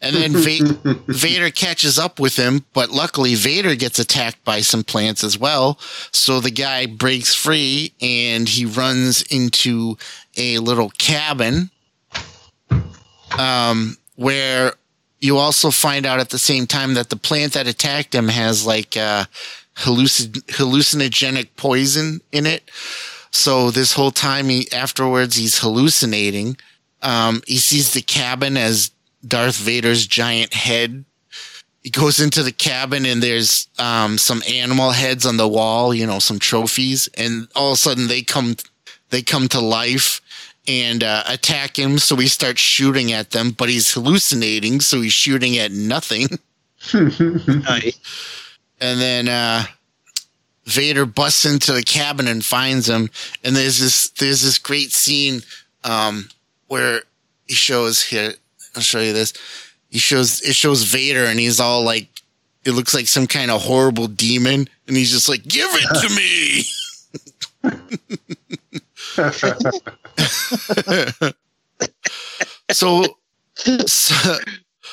And then Va- Vader catches up with him, but luckily Vader gets attacked by some plants as well. So the guy breaks free and he runs into a little cabin um, where you also find out at the same time that the plant that attacked him has like uh, hallucin- hallucinogenic poison in it. So this whole time, he afterwards he's hallucinating. Um, he sees the cabin as Darth Vader's giant head. He goes into the cabin and there's um, some animal heads on the wall, you know, some trophies, and all of a sudden they come they come to life and uh, attack him. So he starts shooting at them, but he's hallucinating, so he's shooting at nothing. And then uh, Vader busts into the cabin and finds him. And there's this there's this great scene um, where he shows here. I'll show you this. He shows it shows Vader, and he's all like, it looks like some kind of horrible demon, and he's just like, "Give it to me." so, so,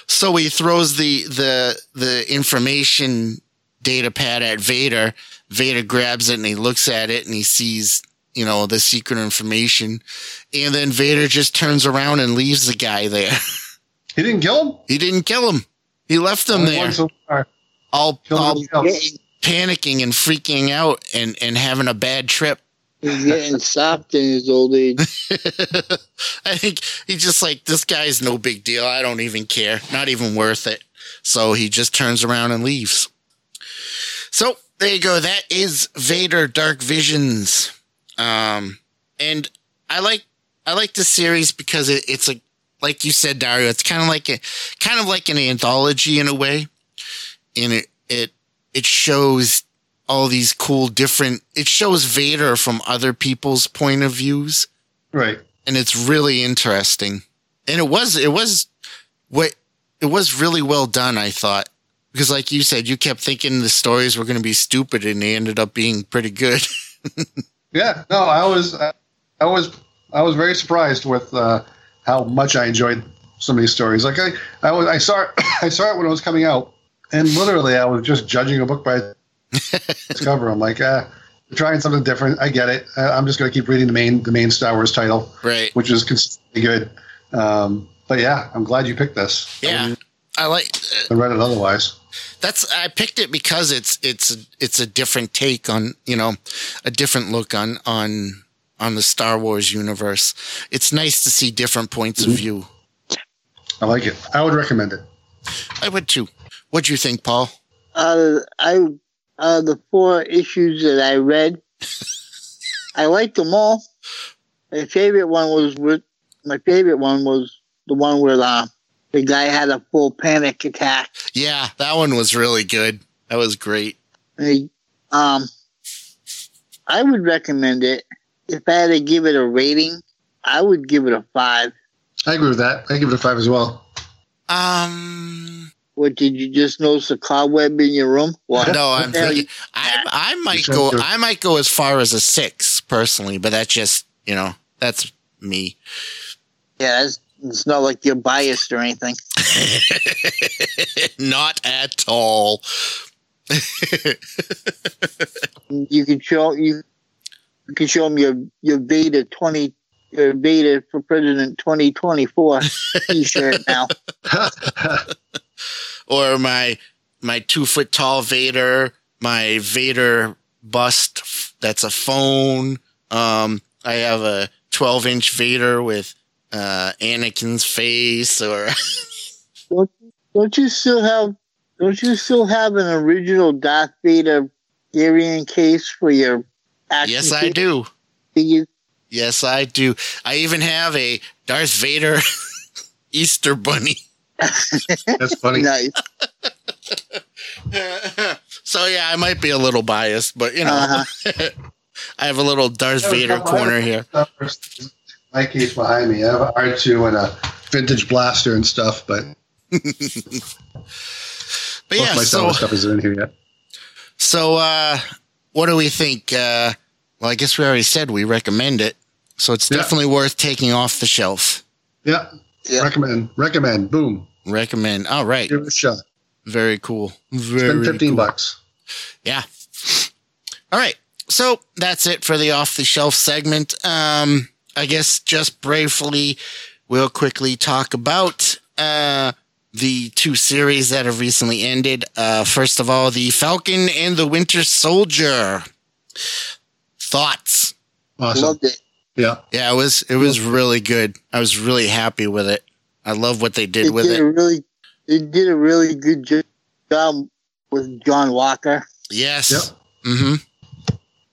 so he throws the the the information data pad at Vader. Vader grabs it and he looks at it and he sees, you know, the secret information. And then Vader just turns around and leaves the guy there. He didn't kill him? He didn't kill him. He left him Only there, so all, all panicking and freaking out and, and having a bad trip. he's getting soft in his old age. I think he's just like, this guy's no big deal. I don't even care. Not even worth it. So he just turns around and leaves. So there you go. That is Vader Dark Visions. Um, and I like, I like this series because it, it's a, like you said, Dario, it's kind of like a, kind of like an anthology in a way. And it, it, it shows all these cool different, it shows Vader from other people's point of views Right. and it's really interesting. And it was it was what it was really well done, I thought. Because like you said, you kept thinking the stories were going to be stupid and they ended up being pretty good. Yeah, no, I was, I, I was, I was very surprised with uh, how much I enjoyed some of these stories. Like I, I was, I saw, it, I saw it when it was coming out, and literally, I was just judging a book by its cover. I'm like, ah, trying something different. I get it. I, I'm just going to keep reading the main, the main Star Wars title, Right. which is consistently good. Um, but yeah, I'm glad you picked this. Yeah. wouldn't I like I read it otherwise. that's I picked it because it's it's it's a different take on you know a different look on on on the Star Wars universe. It's nice to see different points of view. I like it. I would recommend it. I would too. What do you think, Paul? Uh, I uh, the four issues that I read, I liked them all. My favorite one was with my favorite one was the one where uh, the guy had a full panic attack. Yeah, that one was really good. That was great. And he, um, I would recommend it. If I had to give it a rating, I would give it a five. I agree with that. I give it a five as well. Um, What did you just notice a cobweb in your room? What? no, I'm thinking I I might go. I might go as far as a six personally, but that's just you know that's me. Yeah, it's, it's not like you're biased or anything. Not at all. You can show you, you can show him your your Vader twenty your Vader for President twenty twenty four T-shirt now. or my my two foot tall Vader, my Vader bust that's a phone. Um, I have a twelve inch Vader with uh, Anakin's face, or Don't you still have? Don't you still have an original Darth Vader Arian case for your action yes, I do. figures? Yes, I do. I even have a Darth Vader Easter bunny. That's funny. Nice. so yeah, I might be a little biased, but you know, Uh-huh. I have a little Darth Vader corner here. My case behind me. I have an R2 and a vintage blaster and stuff, but But most yeah, my so stuff isn't in here yet. So, uh, what do we think? Uh, well, I guess we already said we recommend it. So it's Yeah. definitely worth taking off the shelf. Yeah. Yeah. Recommend. Recommend. Boom. Recommend. All right. Give it a shot. Very cool. Spend Very 15 cool. bucks. Yeah. All right. So that's it for the off the shelf segment. Um, I guess just briefly, we'll quickly talk about, uh, the two series that have recently ended. Uh, first of all, the Falcon and the Winter Soldier. Thoughts? Awesome. Loved it. Yeah. Yeah, it was it was really good. I was really happy with it. I love what they did They with did it. a really, they did a really good job with John Walker. Yes. Yep. Mm-hmm.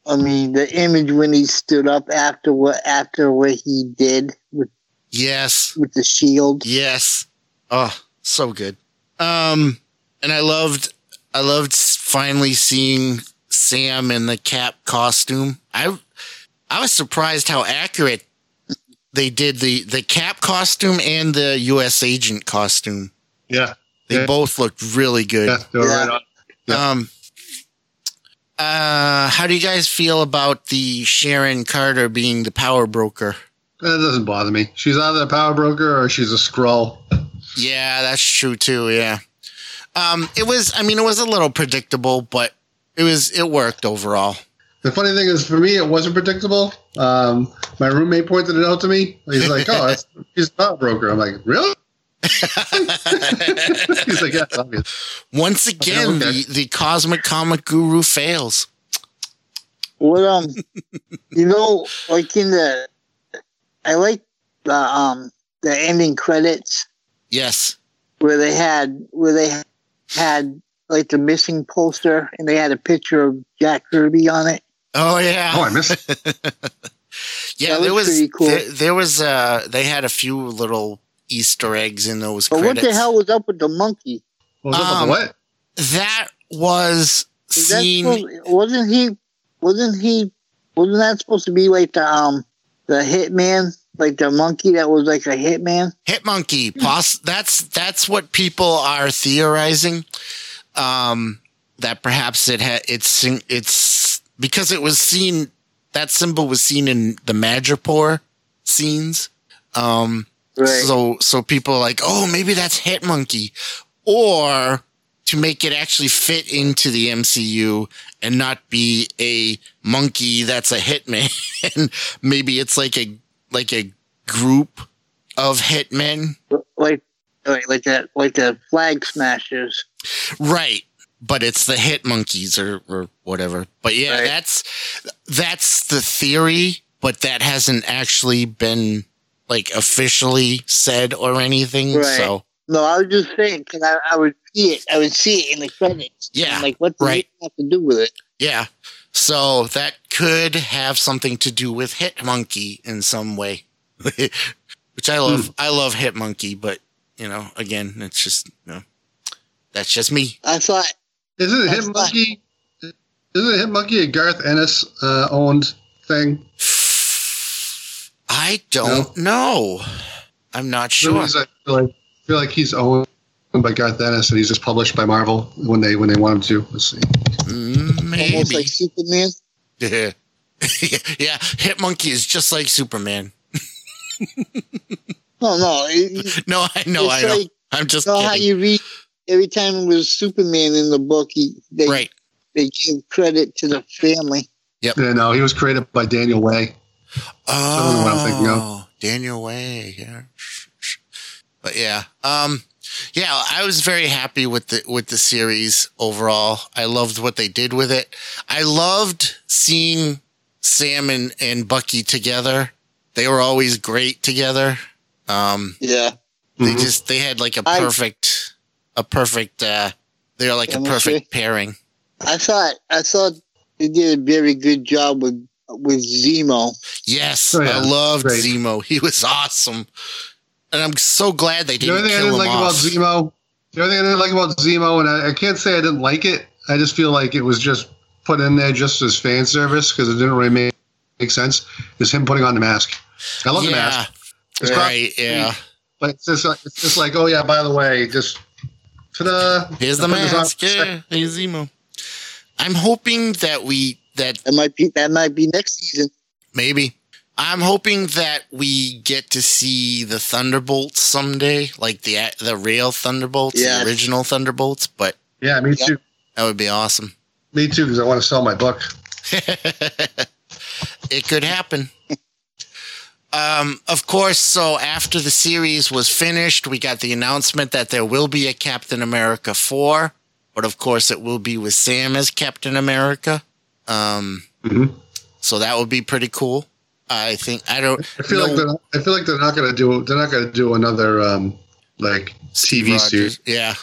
I mean, the image when he stood up after what after what he did with Yes. with the shield. Yes. Oh, so good. Um, and I loved, I loved finally seeing Sam in the Cap costume. I, I was surprised how accurate they did the the Cap costume and the U.S. agent costume. Yeah. They Yeah. both looked really good. Yeah. Yeah. right on. Yeah. Um, uh, how do you guys feel about the Sharon Carter being the power broker? That doesn't bother me. She's either a power broker or she's a scroll. Yeah, that's true too. Yeah. Um, it was, I mean, it was a little predictable, but it was, it worked overall. The funny thing is, for me, it wasn't predictable. Um, my roommate pointed it out to me. He's like, "Oh, that's, she's a power broker." I'm like, "Really?" He's like, "Yeah, obvious." Once again, okay. the, the cosmic comic guru fails. What um, you know, like in the, I like the um the ending credits Yes. where they had where they had like the missing poster and they had a picture of Jack Kirby on it. Oh yeah. Oh, I missed. It. Yeah, that there was was, pretty cool. there, there was, uh, they had a few little Easter eggs in those But credits. what the hell was up with the monkey? What was up Um, with what? That was seen. supposed- wasn't he? Wasn't he? Wasn't that supposed to be like the um the hitman, like the monkey that was like a hitman? Hit monkey. Poss- that's that's what people are theorizing. Um, that perhaps it had it's it's because it was seen that symbol was seen in the Madripoor scenes. Um, Right. so so people are like, oh, maybe that's Hitmonkey, or to make it actually fit into the MCU and not be a monkey that's a hitman. maybe it's like a like a group of hitmen, like like like that like the flag smashers. right? But it's the hit monkeys or or whatever. But yeah, Right. that's that's the theory, but that hasn't actually been like officially said or anything. Right. So No, I was just saying because I, I would see it. I would see it in the credits. Yeah, I'm like what does right. it have to do with it? Yeah. So that could have something to do with Hit Monkey in some way. Which I hmm. love. I love Hit Monkey, but you know, again, it's just you know, that's just me. I thought Isn't That's Hitmonkey? Isn't Hitmonkey a Garth Ennis uh, owned thing? I don't know. I'm not sure. I feel like, I feel like he's owned by Garth Ennis, and he's just published by Marvel when they when they want him to. Let's see. Mm, almost Maybe. like Superman. yeah. yeah. Hitmonkey is just like Superman. No, no. it- No, I know. I know. like- I'm just You know how kidding. you read every time it was Superman in the book, he, they right. they give credit to the family. Yeah, no, he was created by Daniel Way. don't what I'm thinking of. Oh, Daniel Way. Yeah. But yeah. Um, yeah, I was very happy with the, with the series overall. I loved what they did with it. I loved seeing Sam and, and Bucky together. They were always great together. Um, Yeah, they Mhm. just, they had like a perfect, a perfect, uh, they're like a Chemistry. perfect pairing. I thought I thought they did a very good job with with Zemo. Yes, Oh, yeah. I loved Great. Zemo. He was awesome, and I'm so glad they didn't The only thing I didn't him like about. Zemo, the only thing I didn't like about Zemo, and I, I can't say I didn't like it. I just feel like it was just put in there just as fan service because it didn't really make, make sense. Is him putting on the mask. I love the mask, It's right. Yeah, but it's just it's just like, oh yeah, by the way, just ta-da. here's the I put this on mask. Yeah, here's Zemo. I'm hoping that we that That might be that might be next season. maybe. I'm hoping that we get to see the Thunderbolts someday, like the the real Thunderbolts, Yes. the original Thunderbolts. But Yeah, me Yeah. too. that would be awesome. Me too, because I want to sell my book. it could happen. Um, of course, so after the series was finished, we got the announcement that there will be a Captain America 4, but of course it will be with Sam as Captain America. Um, Mhm. so that would be pretty cool. I think I don't I feel like they're, I feel like they're not gonna do they're not gonna do another um like Steve TV Rogers. series Yeah.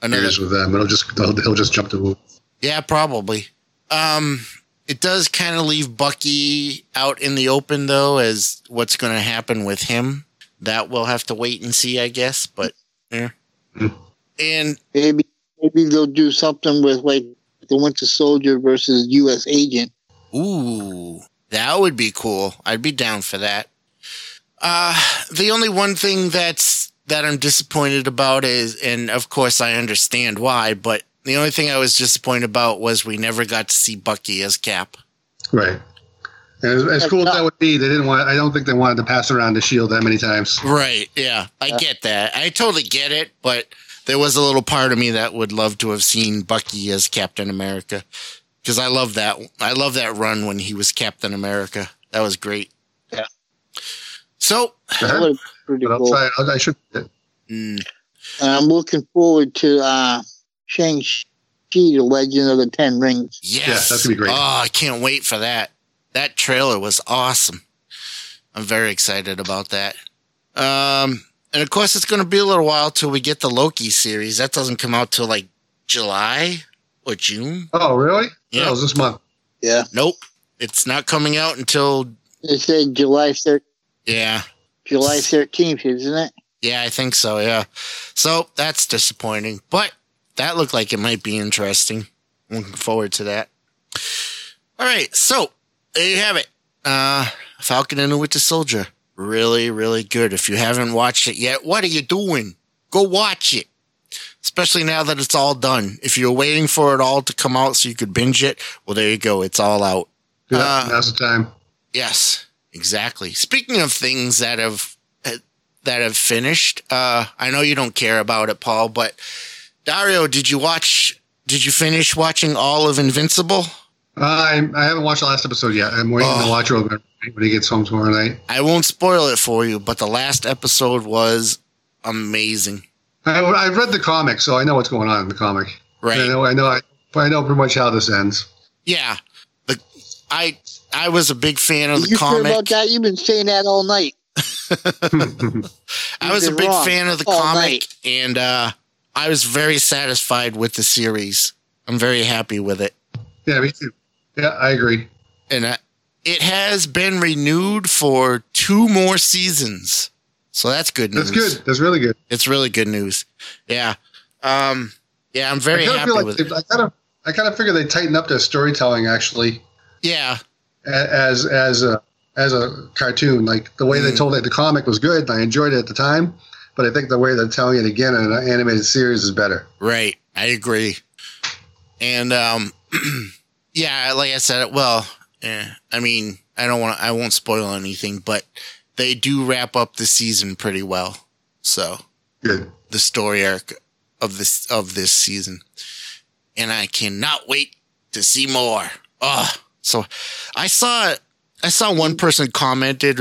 Another with them. It'll just they'll, he'll just jump to Yeah, probably. Um, it does kind of leave Bucky out in the open, though, as what's going to happen with him. That we'll have to wait and see, I guess. But yeah, and Maybe maybe they'll do something with like the Winter Soldier versus U.S. Agent. ooh, that would be cool. I'd be down for that. Uh, the only one thing that's that I'm disappointed about is, and of course I understand why, but the only thing I was disappointed about was we never got to see Bucky as Cap. right. And as, as cool as that would be, they didn't want. I don't think they wanted to pass around the shield that many times. Right. Yeah. I get that. I totally get it, but there was a little part of me that would love to have seen Bucky as Captain America because I love that. I love that run when he was Captain America. That was great. Yeah. So, That would pretty But I'll cool. try. I, I should. mm, And I'm looking forward to uh, Shang-Chi, the Legend of the Ten Rings. yes. that's gonna be great. Oh, I can't wait for that. That trailer was awesome. I'm very excited about that. Um, and of course, it's going to be a little while till we get the Loki series. That doesn't come out till like July or June. Oh, really? Yeah. Yeah. it was this month. Yeah, Nope. It's not coming out until it said July thir- yeah. July 13th, isn't it? Yeah, I think so, yeah. So that's disappointing. But that looked like it might be interesting. Looking forward to that. All right, so there you have it. Uh Falcon and the Winter Soldier. Really, really good. If you haven't watched it yet, what are you doing? Go watch it. Especially now that it's all done. If you're waiting for it all to come out so you could binge it, well there you go. It's all out. Yeah, Uh, now's the time. Yes, exactly. Speaking of things that have that have finished, uh, I know you don't care about it, Paul, but Dario, did you watch? Did you finish watching all of Invincible? I I haven't watched the last episode yet. I'm waiting Oh. to watch it when he gets home tomorrow night. I won't spoil it for you, but the last episode was amazing. I, I've read the comic, so I know what's going on in the comic. Right. I know. I know. I, I know pretty much how this ends. Yeah, the I I was a big fan of the you sure comic. about that? You've been saying that all night. I was a big wrong fan of the all comic, night. and uh, I was very satisfied with the series. I'm very happy with it. yeah, me too. Yeah, I agree. and uh, it has been renewed for two more seasons. So that's good news. That's good. That's really good. It's really good news. Yeah. Um, yeah, I'm very I happy like with they, it. I kind of I kind of figure they tighten up their storytelling actually Yeah. as as a as a cartoon. Like the way they Mm. told it, the comic was good. I enjoyed it at the time, but I think the way they're telling it again in an animated series is better. Right. I agree. And um, yeah, like I said, well, eh, I mean, I don't want, I won't spoil anything, but they do wrap up the season pretty well. So Good. the story arc of this of this season, and I cannot wait to see more. Oh, so I saw I saw one person commented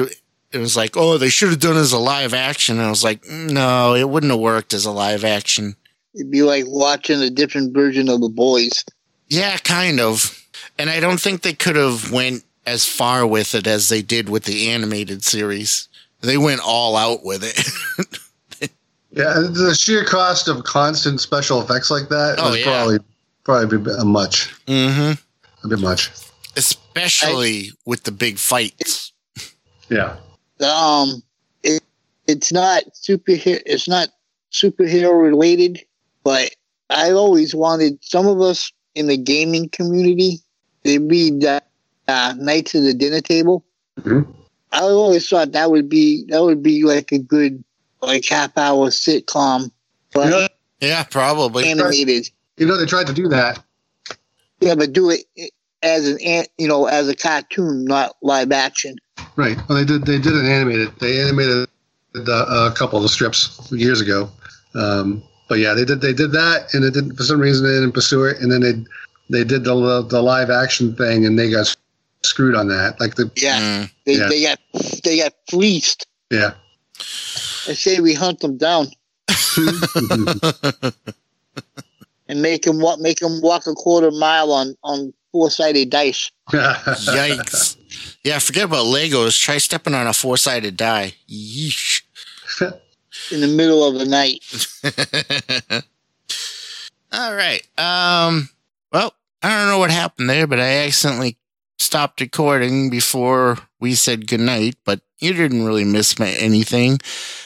it was like, "Oh, they should have done it as a live action." And I was like, "No, it wouldn't have worked as a live action." It'd be like watching a different version of the boys. Yeah, kind of. And I don't think they could have went as far with it as they did with the animated series. They went all out with it. Yeah, the sheer cost of constant special effects like that Oh, was yeah. probably probably a bit uh, much. hmm A bit much. Especially with the big fights. Yeah. Um, it, it's not superhero. It's not superhero related, but I always wanted some of us in the gaming community. They read uh, uh, Knights of the Dinner Table. Mhm. I always thought that would be that would be like a good like half hour sitcom, but You know, Yeah, probably. animated. you know, they tried to do that. Yeah, but do it as an an- you know as a cartoon, not live action. Right. Well, they did. They did an animated. They animated uh, a couple of the strips years ago. Um, but yeah, they did. They did that, and it didn't. For some reason, they didn't pursue it. And then they they did the the live action thing, and they got screwed on that. Like the Yeah, Mm. they Yeah. they got they got fleeced. yeah. I say we hunt them down and make them walk make them walk a quarter mile on on four sided dice. Yikes. Yeah, forget about Legos. Try stepping on a four sided die. Yeesh. in the middle of the night. All right. Um. Well, I don't know what happened there, but I accidentally stopped recording before we said goodnight. But you didn't really miss my anything,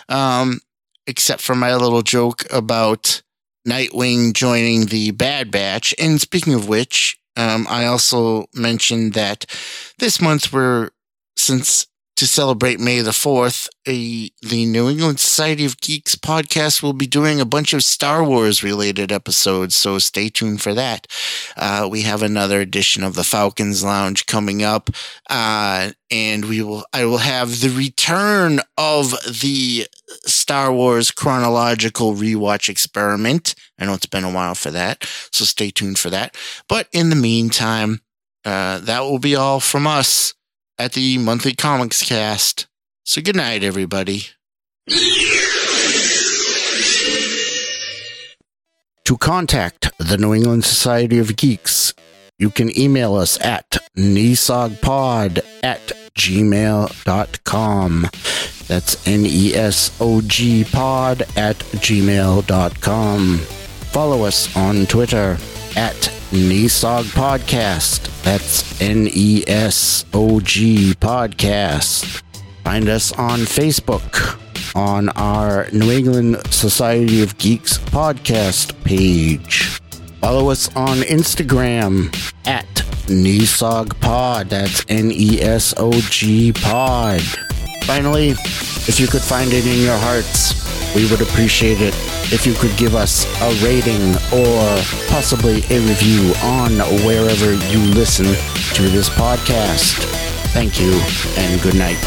um, except for my little joke about Nightwing joining the Bad Batch. And speaking of which, um, I also mentioned that this month we're since to celebrate May the 4th, a, the New England Society of Geeks podcast will be doing a bunch of Star Wars related episodes, so stay tuned for that. Uh, we have another edition of the Falcons Lounge coming up, uh, and we will, I will have the return of the Star Wars chronological rewatch experiment. I know it's been a while for that, so stay tuned for that. But in the meantime, uh, that will be all from us at the monthly comics cast. So good night, everybody. To contact the New England Society of Geeks, you can email us at nesogpod at gmail.com. That's N E S O G pod at gmail.com. Follow us on Twitter at Nesog Podcast. That's N E S O G Podcast. Find us on Facebook on our New England Society of Geeks podcast page. Follow us on Instagram at NESOG Pod. That's N E S O G Pod. Finally, if you could find it in your hearts We would appreciate it if you could give us a rating or possibly a review on wherever you listen to this podcast. Thank you and good night.